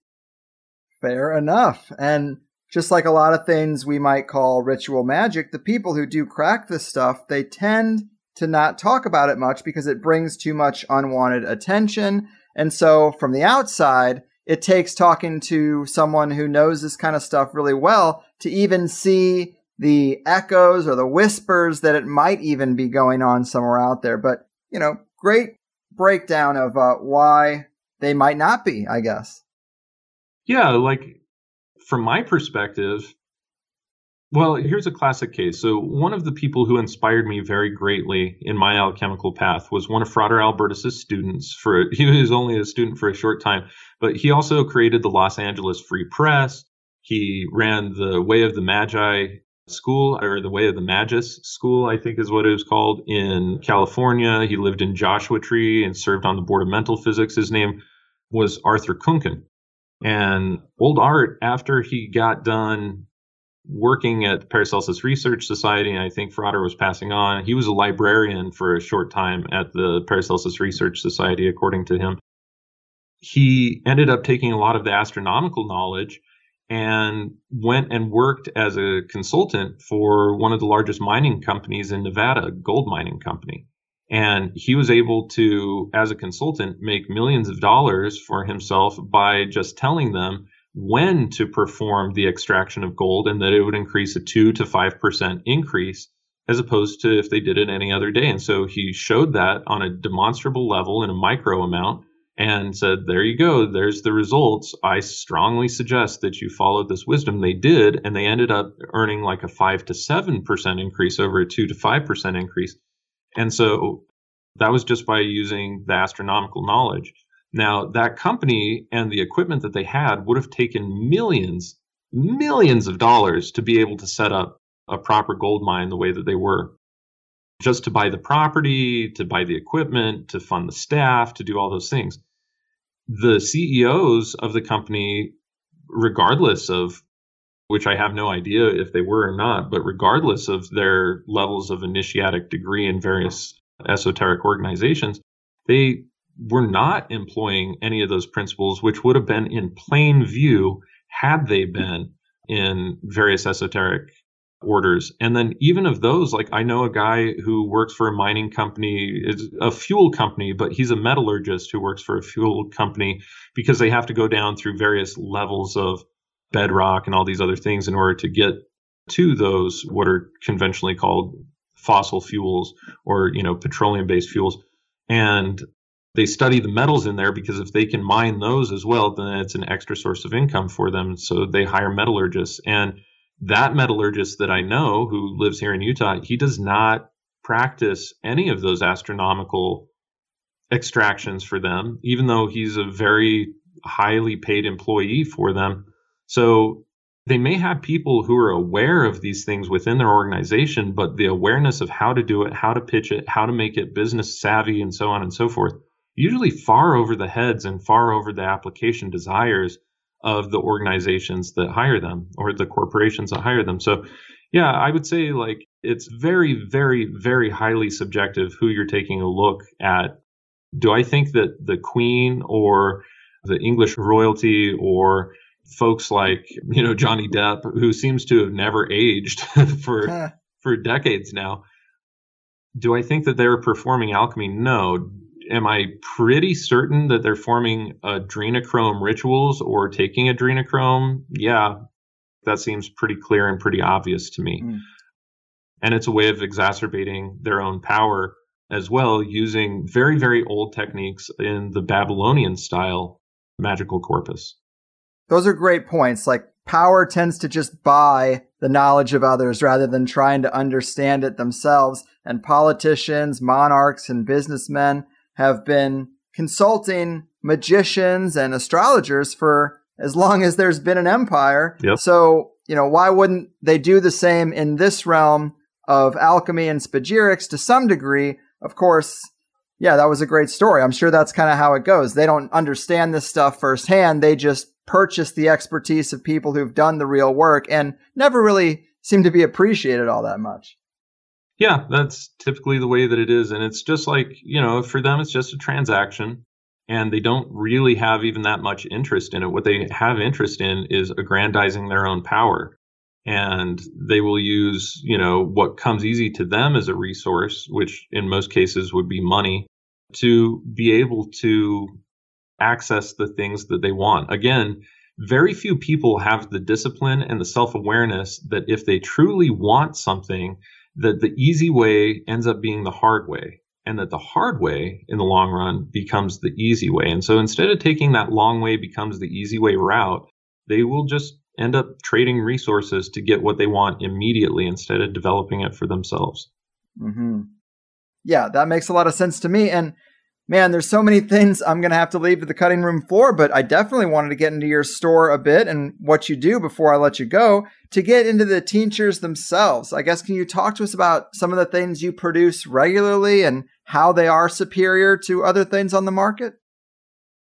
Fair enough. And just like a lot of things we might call ritual magic, the people who do crack this stuff, they tend to not talk about it much because it brings too much unwanted attention. And so from the outside, it takes talking to someone who knows this kind of stuff really well to even see the echoes or the whispers that it might even be going on somewhere out there. But, you know, great breakdown of uh, why they might not be, I guess. Yeah, like from my perspective, well, here's a classic case. So, one of the people who inspired me very greatly in my alchemical path was one of Frater Albertus's students. For <laughs> he was only a student for a short time, but he also created the Los Angeles Free Press. He ran the Way of the Magi school, or the Way of the Magus school, I think is what it was called in California. He lived in Joshua Tree and served on the board of mental physics. His name was Arthur Kunkin. And old Art, after he got done working at the Paracelsus Research Society, and I think Frater was passing on. He was a librarian for a short time at the Paracelsus Research Society, according to him. He ended up taking a lot of the astronomical knowledge and went and worked as a consultant for one of the largest mining companies in Nevada, a gold mining company. And he was able to, as a consultant, make millions of dollars for himself by just telling them when to perform the extraction of gold and that it would increase a 2 to 5% increase as opposed to if they did it any other day. And so he showed that on a demonstrable level in a micro amount and said, There you go, there's the results. I strongly suggest that you follow this wisdom. They did, and they ended up earning like a 5 to 7% increase over a 2 to 5% increase. And so that was just by using the astronomical knowledge. Now, that company and the equipment that they had would have taken millions, millions of dollars to be able to set up a proper gold mine the way that they were. Just to buy the property, to buy the equipment, to fund the staff, to do all those things. The CEOs of the company, regardless of which I have no idea if they were or not, but regardless of their levels of initiatic degree in various esoteric organizations, they were not employing any of those principles, which would have been in plain view had they been in various esoteric orders. And then even of those, like I know a guy who works for a mining company, is a fuel company, but he's a metallurgist who works for a fuel company because they have to go down through various levels of bedrock and all these other things in order to get to those what are conventionally called fossil fuels or you know petroleum based fuels and they study the metals in there because if they can mine those as well, then it's an extra source of income for them. So they hire metallurgists. And that metallurgist that I know who lives here in Utah, he does not practice any of those astronomical extractions for them, even though he's a very highly paid employee for them. So they may have people who are aware of these things within their organization, but the awareness of how to do it, how to pitch it, how to make it business savvy, and so on and so forth usually far over the heads and far over the application desires of the organizations that hire them or the corporations that hire them. So, yeah, I would say like it's very, very, very highly subjective who you're taking a look at. Do I think that the Queen or the English royalty or folks like you know Johnny Depp, who seems to have never aged <laughs> for <laughs> for decades now, do I think that they were performing alchemy? No am I pretty certain that they're forming adrenochrome rituals or taking adrenochrome? Yeah, that seems pretty clear and pretty obvious to me. Mm. And it's a way of exacerbating their own power as well, using very, very old techniques in the Babylonian style magical corpus. Those are great points. Like power tends to just buy the knowledge of others rather than trying to understand it themselves. And politicians, monarchs, and businessmen have been consulting magicians and astrologers for as long as there's been an empire. Yep. So, you know, why wouldn't they do the same in this realm of alchemy and spagyrics to some degree? Of course, yeah, that was a great story. I'm sure that's kind of how it goes. They don't understand this stuff firsthand. They just purchase the expertise of people who've done the real work and never really seem to be appreciated all that much. Yeah, that's typically the way that it is. And it's just like, you know, for them, it's just a transaction and they don't really have even that much interest in it. What they have interest in is aggrandizing their own power. And they will use, you know, what comes easy to them as a resource, which in most cases would be money, to be able to access the things that they want. Again, very few people have the discipline and the self-awareness that if they truly want something that the easy way ends up being the hard way and that the hard way in the long run becomes the easy way. And so instead of taking that long way becomes the easy way route they will just end up trading resources to get what they want immediately instead of developing it for themselves. Mm-hmm. yeah that makes a lot of sense to me. And man, there's so many things I'm going to have to leave to the cutting room for, but I definitely wanted to get into your store a bit and what you do before I let you go to get into the tinctures themselves. I guess, can you talk to us about some of the things you produce regularly and how they are superior to other things on the market?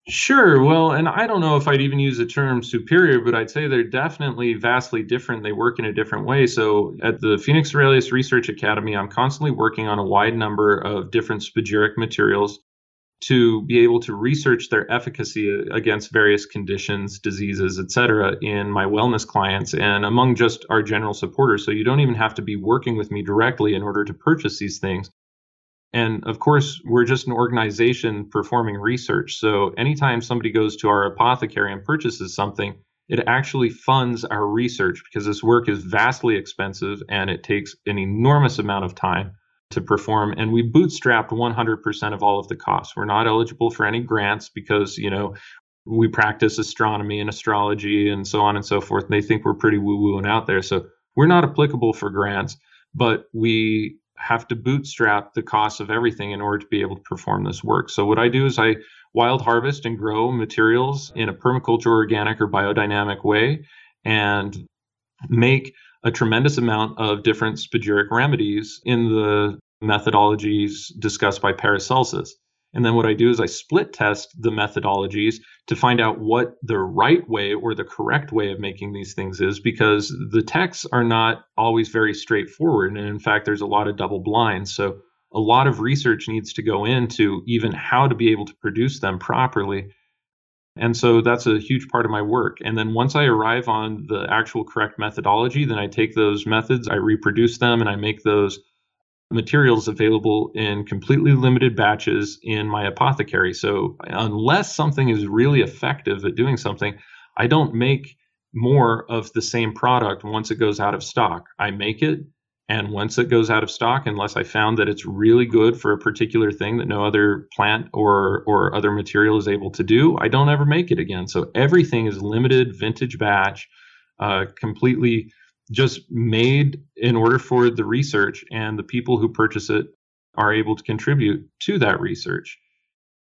Sure. Well, and I don't know if I'd even use the term superior, but I'd say they're definitely vastly different. They work in a different way. So at the Phoenix Aurelius Research Academy, I'm constantly working on a wide number of different spagyric materials to be able to research their efficacy against various conditions, diseases, et cetera, in my wellness clients and among just our general supporters. So you don't even have to be working with me directly in order to purchase these things. And of course, we're just an organization performing research. So anytime somebody goes to our apothecary and purchases something, it actually funds our research because this work is vastly expensive and it takes an enormous amount of time to perform and we bootstrapped 100% of all of the costs. We're not eligible for any grants because you know we practice astronomy and astrology and so on and so forth and they think we're pretty woo woo and out there. So we're not applicable for grants but we have to bootstrap the cost of everything in order to be able to perform this work. So what i do is i wild harvest and grow materials in a permaculture organic or biodynamic way and make a tremendous amount of different spagyric remedies in the methodologies discussed by Paracelsus. And then what I do is I split test the methodologies to find out what the right way or the correct way of making these things is because the texts are not always very straightforward. And in fact, there's a lot of double blinds. So a lot of research needs to go into even how to be able to produce them properly. And so that's a huge part of my work. And then once I arrive on the actual correct methodology, then I take those methods, I reproduce them, and I make those materials available in completely limited batches in my apothecary. So unless something is really effective at doing something, I don't make more of the same product once it goes out of stock. I make it and once it goes out of stock, unless I found that it's really good for a particular thing that no other plant or or other material is able to do, I don't ever make it again. So everything is limited, vintage batch, uh, completely just made in order for the research, and the people who purchase it are able to contribute to that research.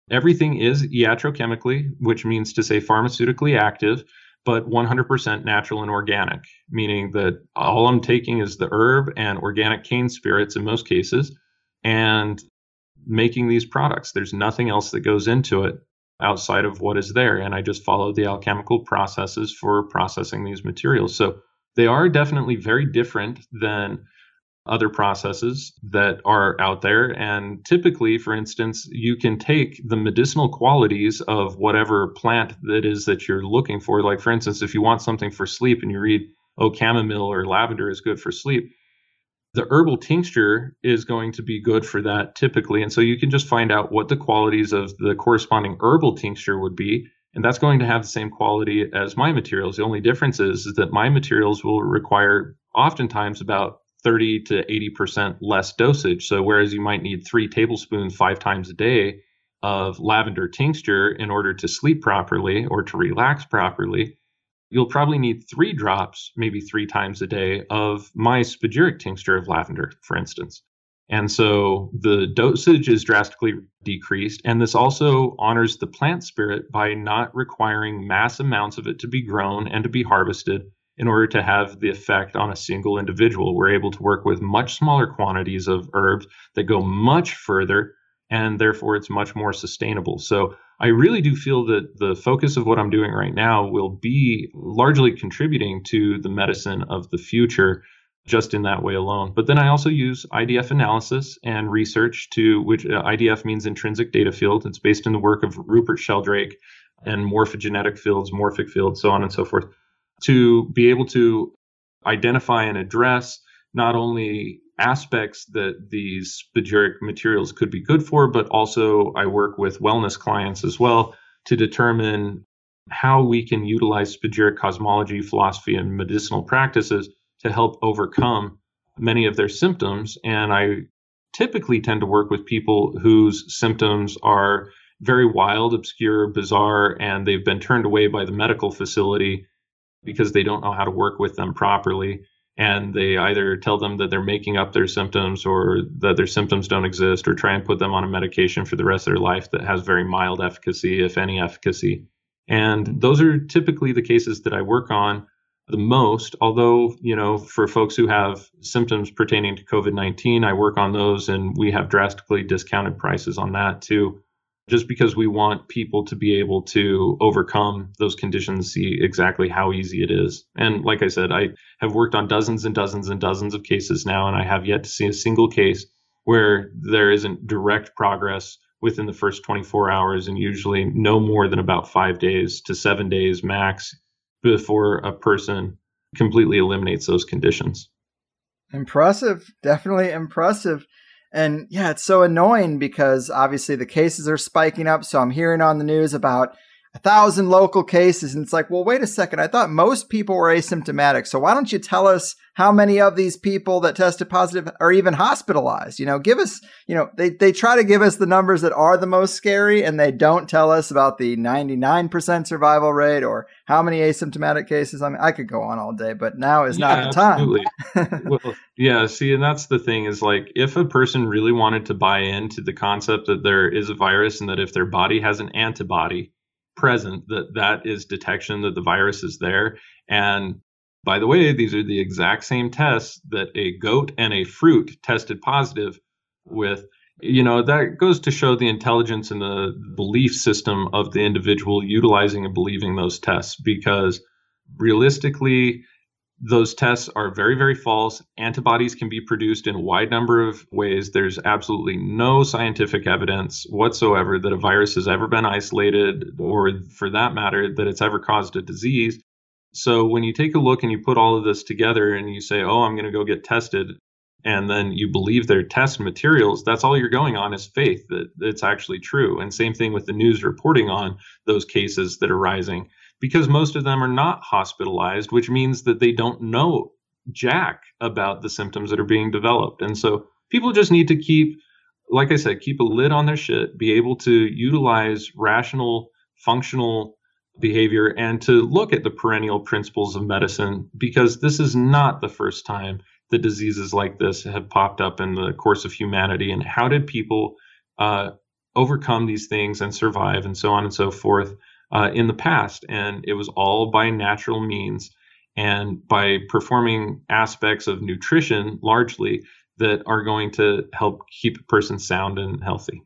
Everything is iatrochemically, which means to say pharmaceutically active but 100% natural and organic, meaning that all I'm taking is the herb and organic cane spirits in most cases and making these products. There's nothing else that goes into it outside of what is there. And I just follow the alchemical processes for processing these materials. So they are definitely very different than other processes that are out there. And typically, for instance, you can take the medicinal qualities of whatever plant that is that you're looking for. Like, for instance, if you want something for sleep and you read, oh, chamomile or lavender is good for sleep, the herbal tincture is going to be good for that typically. And so you can just find out what the qualities of the corresponding herbal tincture would be. And that's going to have the same quality as my materials. The only difference is, is that my materials will require oftentimes about 30 to 80% less dosage. So, whereas you might need three tablespoons five times a day of lavender tincture in order to sleep properly or to relax properly, you'll probably need three drops, maybe three times a day, of my spagyric tincture of lavender, for instance. And so the dosage is drastically decreased. And this also honors the plant spirit by not requiring mass amounts of it to be grown and to be harvested in order to have the effect on a single individual. We're able to work with much smaller quantities of herbs that go much further, and therefore it's much more sustainable. So I really do feel that the focus of what I'm doing right now will be largely contributing to the medicine of the future just in that way alone. But then I also use IDF analysis and research to which uh, IDF means intrinsic data field. It's based in the work of Rupert Sheldrake and morphogenetic fields, morphic fields, so on and so forth to be able to identify and address not only aspects that these spagyric materials could be good for, but also I work with wellness clients as well to determine how we can utilize spagyric cosmology, philosophy, and medicinal practices to help overcome many of their symptoms. And I typically tend to work with people whose symptoms are very wild, obscure, bizarre, and they've been turned away by the medical facility because they don't know how to work with them properly. And they either tell them that they're making up their symptoms or that their symptoms don't exist or try and put them on a medication for the rest of their life that has very mild efficacy, if any efficacy. And those are typically the cases that I work on the most. Although, you know, for folks who have symptoms pertaining to COVID 19, I work on those and we have drastically discounted prices on that too, just because we want people to be able to overcome those conditions, see exactly how easy it is. And like I said, I have worked on dozens and dozens and dozens of cases now, and I have yet to see a single case where there isn't direct progress within the first 24 hours and usually no more than about five days to seven days max before a person completely eliminates those conditions. Impressive. Definitely impressive. And yeah, it's so annoying because obviously the cases are spiking up. So I'm hearing on the news about a thousand local cases. And it's like, well, wait a second. I thought most people were asymptomatic. So why don't you tell us how many of these people that tested positive are even hospitalized? You know, give us, you know, they, they try to give us the numbers that are the most scary and they don't tell us about the 99% survival rate or how many asymptomatic cases. I mean, I could go on all day, but now is yeah, not the time. <laughs> well, yeah. See, and that's the thing is like, if a person really wanted to buy into the concept that there is a virus and that if their body has an antibody, present that that is detection that the virus is there. And by the way these are the exact same tests that a goat and a fruit tested positive with. You know that goes to show the intelligence and the belief system of the individual utilizing and believing those tests because realistically those tests are very, very false. Antibodies can be produced in a wide number of ways. There's absolutely no scientific evidence whatsoever that a virus has ever been isolated, or for that matter, that it's ever caused a disease. So when you take a look and you put all of this together and you say, oh, I'm going to go get tested, and then you believe their test materials, that's all you're going on is faith that it's actually true. And same thing with the news reporting on those cases that are rising because most of them are not hospitalized, which means that they don't know jack about the symptoms that are being developed. And so people just need to keep, like I said, keep a lid on their shit, be able to utilize rational, functional behavior and to look at the perennial principles of medicine because this is not the first time that diseases like this have popped up in the course of humanity. And how did people uh, overcome these things and survive and so on and so forth? Uh, in the past, and it was all by natural means and by performing aspects of nutrition largely that are going to help keep a person sound and healthy.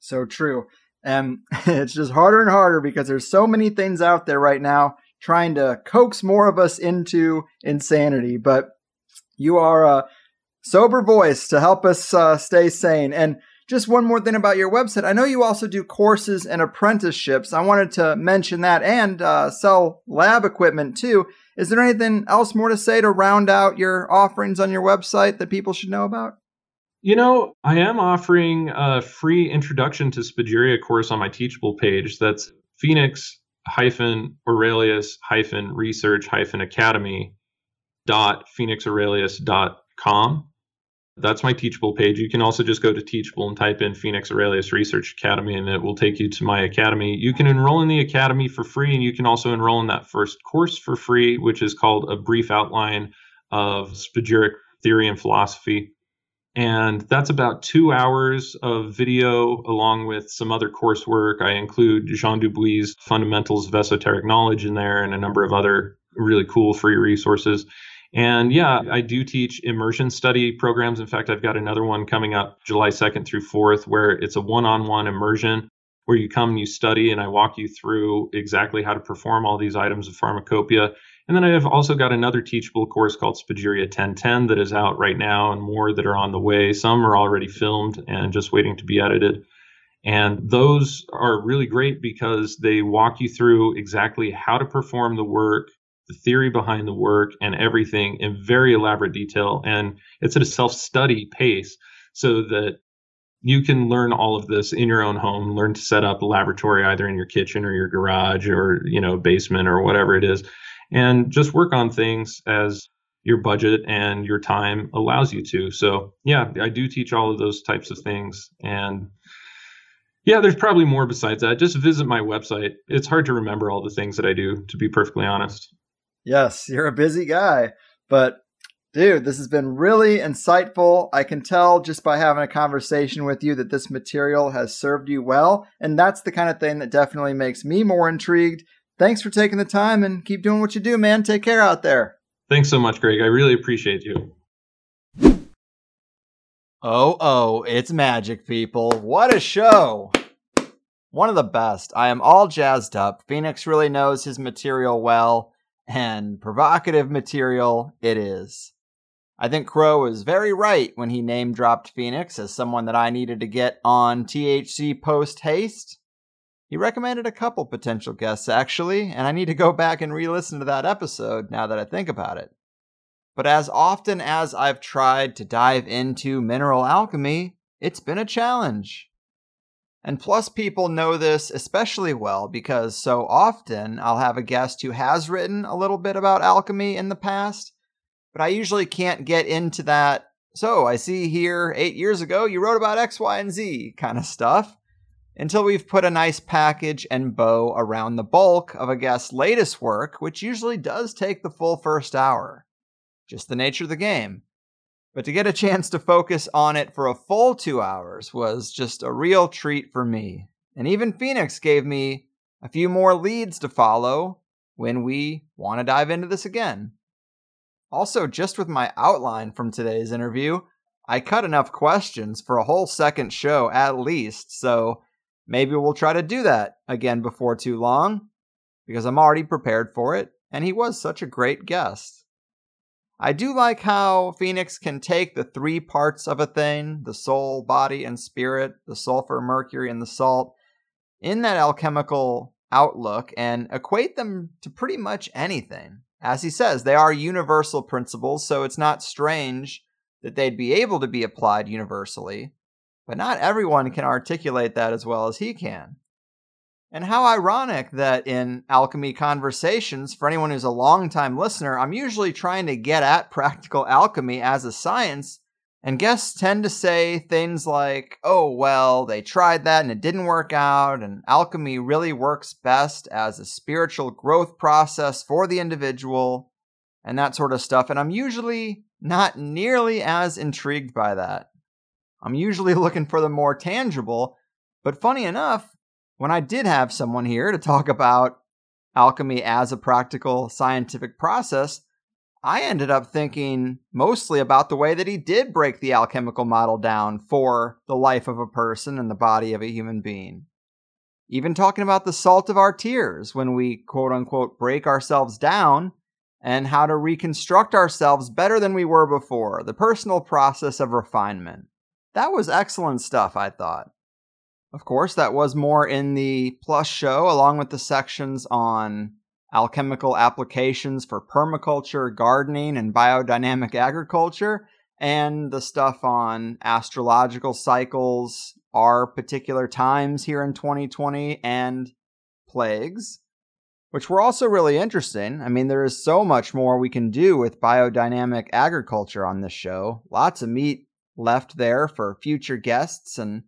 So true. And <laughs> it's just harder and harder because there's so many things out there right now trying to coax more of us into insanity. But you are a sober voice to help us uh, stay sane. And just one more thing about your website. I know you also do courses and apprenticeships. I wanted to mention that and uh, sell lab equipment too. Is there anything else more to say to round out your offerings on your website that people should know about? You know, I am offering a free introduction to Spagyria course on my Teachable page. That's Phoenix hyphen Aurelius hyphen research hyphen academy dot phoenixaurelius dot com. That's my Teachable page. You can also just go to Teachable and type in Phoenix Aurelius Research Academy, and it will take you to my academy. You can enroll in the academy for free, and you can also enroll in that first course for free, which is called A Brief Outline of Spagyric Theory and Philosophy. And that's about two hours of video along with some other coursework. I include Jean Dubuis' Fundamentals of Esoteric Knowledge in there and a number of other really cool free resources. And yeah, I do teach immersion study programs. In fact, I've got another one coming up July 2nd through 4th where it's a one on one immersion where you come and you study and I walk you through exactly how to perform all these items of pharmacopoeia. And then I have also got another teachable course called Spagyria 1010 that is out right now and more that are on the way. Some are already filmed and just waiting to be edited. And those are really great because they walk you through exactly how to perform the work, the theory behind the work and everything in very elaborate detail. And it's at a self study pace so that you can learn all of this in your own home, learn to set up a laboratory either in your kitchen or your garage or, you know, basement or whatever it is, and just work on things as your budget and your time allows you to. So, yeah, I do teach all of those types of things. And yeah, there's probably more besides that. Just visit my website. It's hard to remember all the things that I do, to be perfectly honest. Yes, <laughs> you're a busy guy, but dude, this has been really insightful. I can tell just by having a conversation with you that this material has served you well, and that's the kind of thing that definitely makes me more intrigued. Thanks for taking the time and keep doing what you do, man. Take care out there. Thanks so much, Greg. I really appreciate you. Oh, oh, it's magic, people. What a show! One of the best. I am all jazzed up. Phoenix really knows his material well, and provocative material it is. I think Crow was very right when he name dropped Phoenix as someone that I needed to get on THC post haste. He recommended a couple potential guests, actually, and I need to go back and re listen to that episode now that I think about it. But as often as I've tried to dive into mineral alchemy, it's been a challenge. And plus, people know this especially well because so often I'll have a guest who has written a little bit about alchemy in the past, but I usually can't get into that. So I see here eight years ago you wrote about X, Y, and Z kind of stuff until we've put a nice package and bow around the bulk of a guest's latest work, which usually does take the full first hour just the nature of the game. But to get a chance to focus on it for a full two hours was just a real treat for me. And even Phoenix gave me a few more leads to follow when we want to dive into this again. Also, just with my outline from today's interview, I cut enough questions for a whole second show at least, so maybe we'll try to do that again before too long, because I'm already prepared for it, and he was such a great guest. I do like how Phoenix can take the three parts of a thing the soul, body, and spirit, the sulfur, mercury, and the salt in that alchemical outlook and equate them to pretty much anything. As he says, they are universal principles, so it's not strange that they'd be able to be applied universally. But not everyone can articulate that as well as he can. And how ironic that in alchemy conversations, for anyone who's a long-time listener, I'm usually trying to get at practical alchemy as a science, and guests tend to say things like, oh, well, they tried that and it didn't work out, and alchemy really works best as a spiritual growth process for the individual, and that sort of stuff. And I'm usually not nearly as intrigued by that. I'm usually <laughs> looking for the more tangible, but funny enough, when I did have someone here to talk about alchemy as a practical scientific process, I ended up thinking mostly about the way that he did break the alchemical model down for the life of a person and the body of a human being. Even talking about the salt of our tears when we quote unquote break ourselves down and how to reconstruct ourselves better than we were before, the personal process of refinement. That was excellent stuff, I thought. Of course, that was more in the Plus show, along with the sections on alchemical applications for permaculture, gardening, and biodynamic agriculture, and the stuff on astrological cycles, our particular times here in 2020, and plagues, which were also really interesting. I mean, there is so much more we can do with biodynamic agriculture on this show. Lots of meat left there for future guests and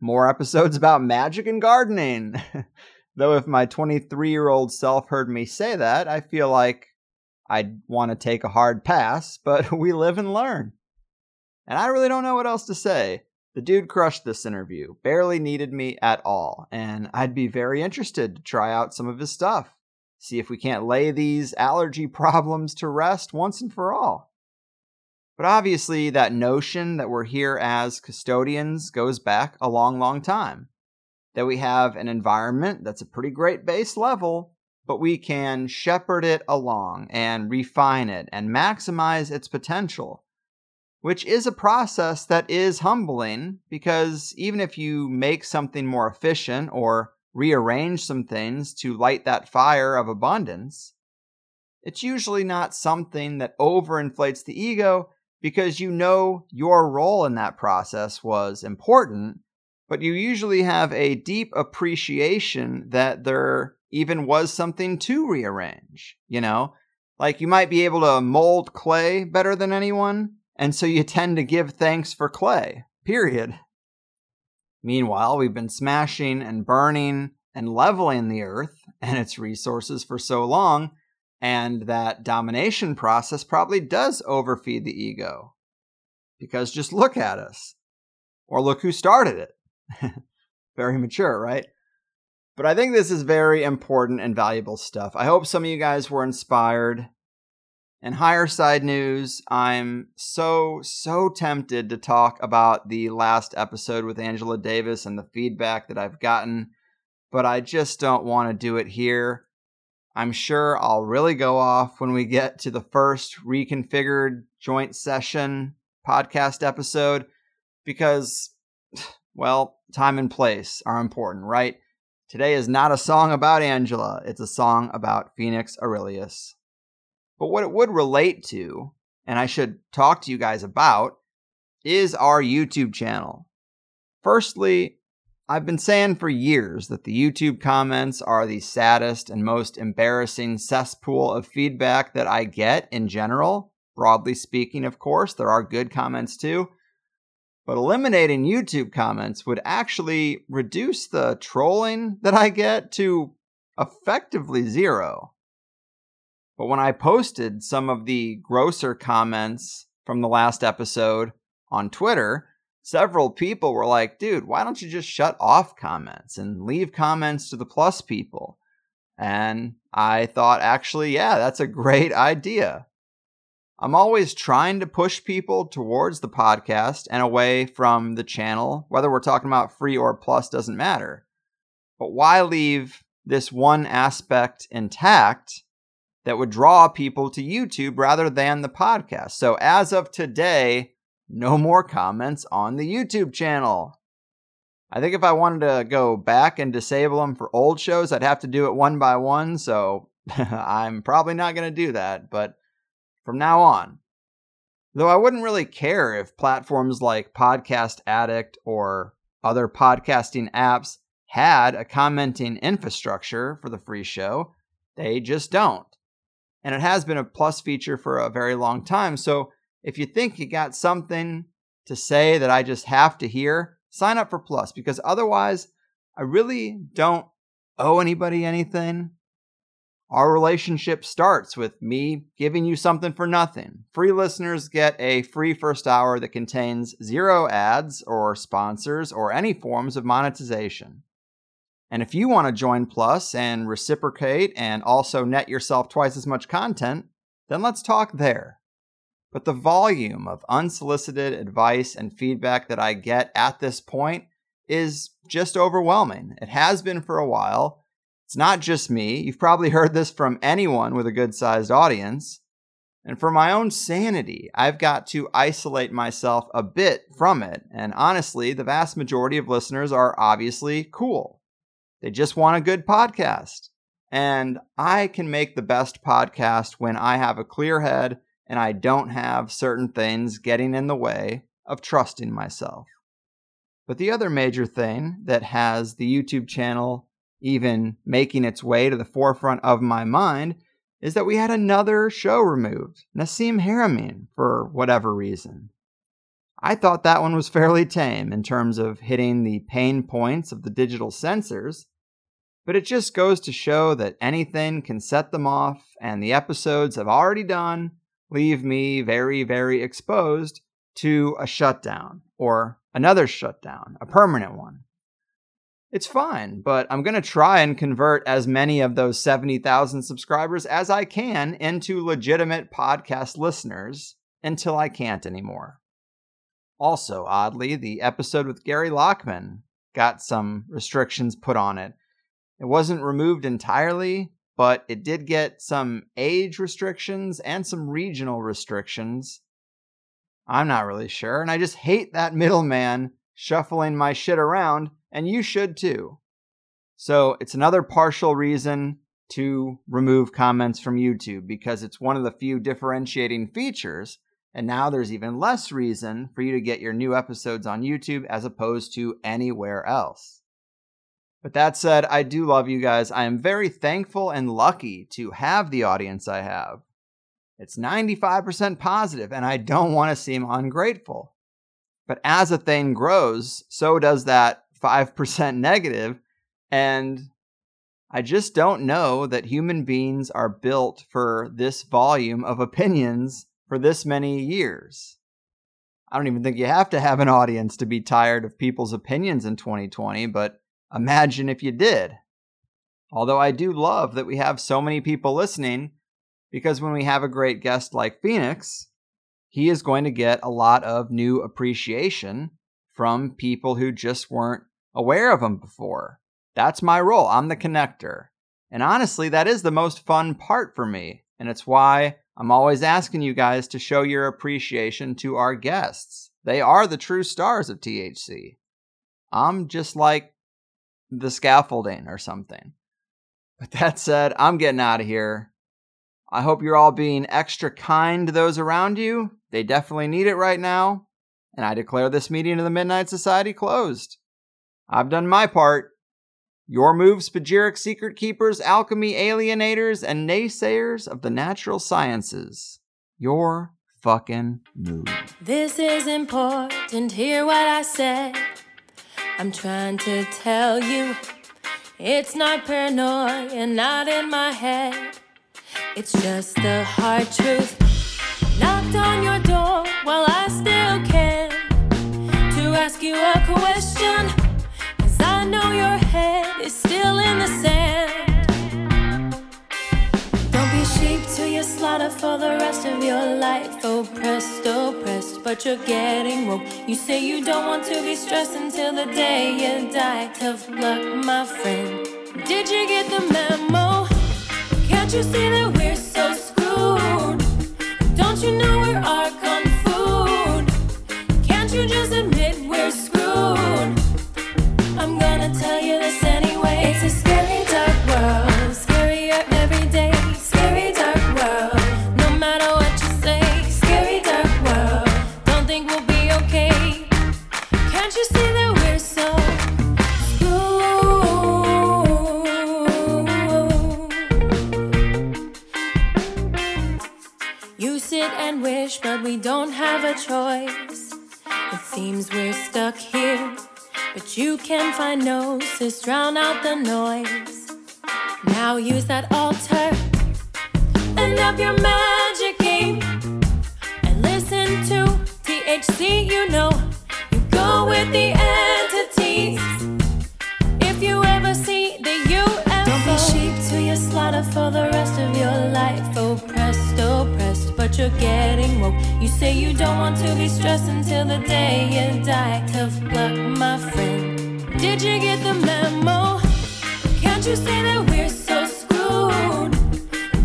more episodes about magic and gardening. <laughs> Though if my 23 year old self heard me say that, I feel like I'd want to take a hard pass, but <laughs> we live and learn. And I really don't know what else to say. The dude crushed this interview, barely needed me at all, and I'd be very interested to try out some of his stuff. See if we can't lay these allergy <laughs> problems to rest once and for all. But obviously, that notion that we're here as custodians goes back a long, long time. That we have an environment that's a pretty great base level, but we can shepherd it along and refine it and maximize its potential, which is a process that is humbling because even if you make something more efficient or rearrange some things to light that fire of abundance, it's usually not something that overinflates the ego because you know your role in that process was important, but you usually have a deep appreciation that there even was something to rearrange, you know? Like you might be able to mold clay better than anyone, and so you tend to give thanks for clay, period. Meanwhile, we've been smashing and burning and leveling the earth and its resources for so long, and that domination process probably does overfeed the ego. Because just look at us. Or look who started it. <laughs> very mature, right? But I think this is very important and valuable stuff. I hope some of you guys were inspired. And higher side news, I'm so, so tempted to talk about the last episode with Angela Davis and the feedback that I've gotten, but I just don't want to do it here. I'm sure I'll really go off when we get to the first reconfigured joint session podcast episode because, <sighs> well, time and place are important, right? Today is not a song about Angela, it's a song about Phoenix Aurelius. But what it would relate to, and I should talk to you guys about, is our YouTube channel. Firstly, I've been saying for years that the YouTube comments are the saddest and most embarrassing cesspool of feedback that I get in general. Broadly speaking, of course, there are good comments too. But eliminating YouTube comments would actually reduce the trolling that I get to effectively zero. But when I posted some of the grosser comments from the last episode on Twitter, several people were like, dude, why don't you just shut off comments and leave comments to the plus people? And I thought, actually, yeah, that's a great idea. I'm always trying to push people towards the podcast and away from the channel. Whether we're talking about free or plus doesn't matter. But why leave this one aspect intact that would draw people to YouTube rather than the podcast? So, as of today, no more comments on the YouTube channel. I think if I wanted to go back and disable them for old shows, I'd have to do it one by one, so <laughs> I'm probably not going to do that, but from now on. Though I wouldn't really care if platforms like Podcast Addict or other podcasting apps had a commenting infrastructure for the free show, they just don't. And it has been a plus feature for a very long time, so if you think you got something to say that I just have to hear, sign up for Plus because otherwise, I really don't owe anybody anything. Our relationship starts with me giving you something for nothing. Free listeners get a free first hour that contains zero ads or sponsors or any forms of monetization. And if you want to join Plus and reciprocate and also net yourself twice as much content, then let's talk there. But the volume of unsolicited advice and feedback that I get at this point is just overwhelming. It has been for a while. It's not just me. You've probably heard this from anyone with a good sized audience. And for my own sanity, I've got to isolate myself a bit from it. And honestly, the vast majority of listeners are obviously cool. They just want a good podcast. And I can make the best podcast when I have a clear head and I don't have certain things getting in the way of trusting myself. But the other major thing that has the YouTube channel even making its way to the forefront of my mind is that we had another show removed, Nassim Haramein, for whatever reason. I thought that one was fairly tame in terms of hitting the pain points of the digital censors, but it just goes to show that anything can set them off, and the episodes have already done leave me very, very exposed to a shutdown or another shutdown, a permanent one. It's fine, but I'm going to try and convert as many of those 70,000 subscribers as I can into legitimate podcast listeners until I can't anymore. Also, oddly, the episode with Gary Lachman got some restrictions put on it. It wasn't removed entirely, but it did get some age restrictions and some regional restrictions. I'm not really sure, and I just hate that middleman shuffling my shit around, and you should too. So it's another partial reason to remove comments from YouTube because it's one of the few differentiating features, And now there's even less reason for you to get your new episodes on YouTube as opposed to anywhere else. But that said, I do love you guys. I am very thankful and lucky to have the audience I have. It's 95% positive, and I don't want to seem ungrateful. But as a thing grows, so does that 5% negative, and I just don't know that human beings are built for this volume of opinions for this many years. I don't even think you have to have an audience to be tired of people's opinions in 2020, but imagine if you did. Although I do love that we have so many people listening, because when we have a great guest like Phoenix, he is going to get a lot of new appreciation from people who just weren't aware of him before. That's my role. I'm the connector. And honestly, that is the most fun part for me. And it's why I'm always asking you guys to show your appreciation to our guests. They are the true stars of THC. I'm just like the scaffolding or something. But that said, I'm getting out of here. I hope you're all being extra kind to those around you. They definitely need it right now. And I declare this meeting of the Midnight Society closed. I've done my part. Your moves, Spagyric secret keepers, alchemy alienators, and naysayers of the natural sciences. Your fucking move. This is important, hear what I said. I'm trying to tell you it's not paranoia, not in my head. It's just the hard truth. Knocked on your door while I still can to ask you a question. Cause I know your head is still in the sand. Slaughter for the rest of your life. Oppressed, oppressed, but you're getting woke. You say you don't want to be stressed until the day you die. Tough luck, my friend. Did you get the memo? Can't you see that we're so screwed? Don't you know we're our kung food? Can't you just admit we're screwed? I'm gonna tell you this You sit and wish, but we don't have a choice. It seems we're stuck here, but you can find gnosis, drown out the noise. Now use that altar and up your magic game and listen to THC. You know, you go with the entities. If you ever see the UFO, don't be sheep to your slaughter for the rest of your life. Oppressed, but you're getting woke. You say you don't want to be stressed until the day you die. Tough luck, my friend. Did you get the memo? Can't you see that we're so screwed?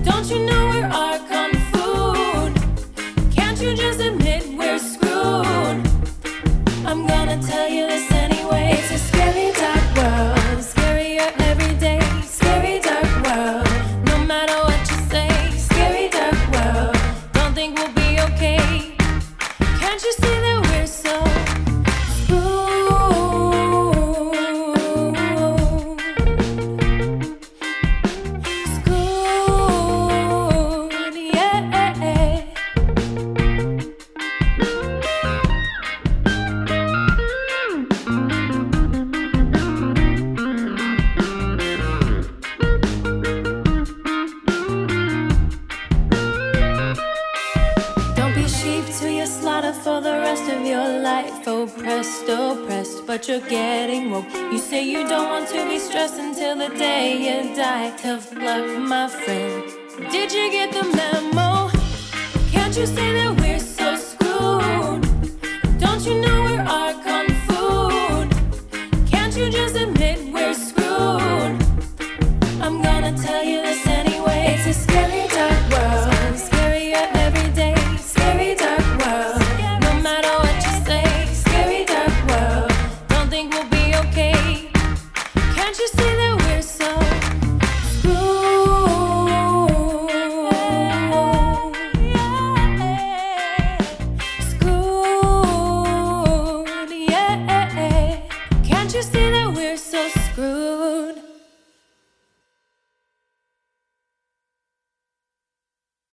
Don't you know we're our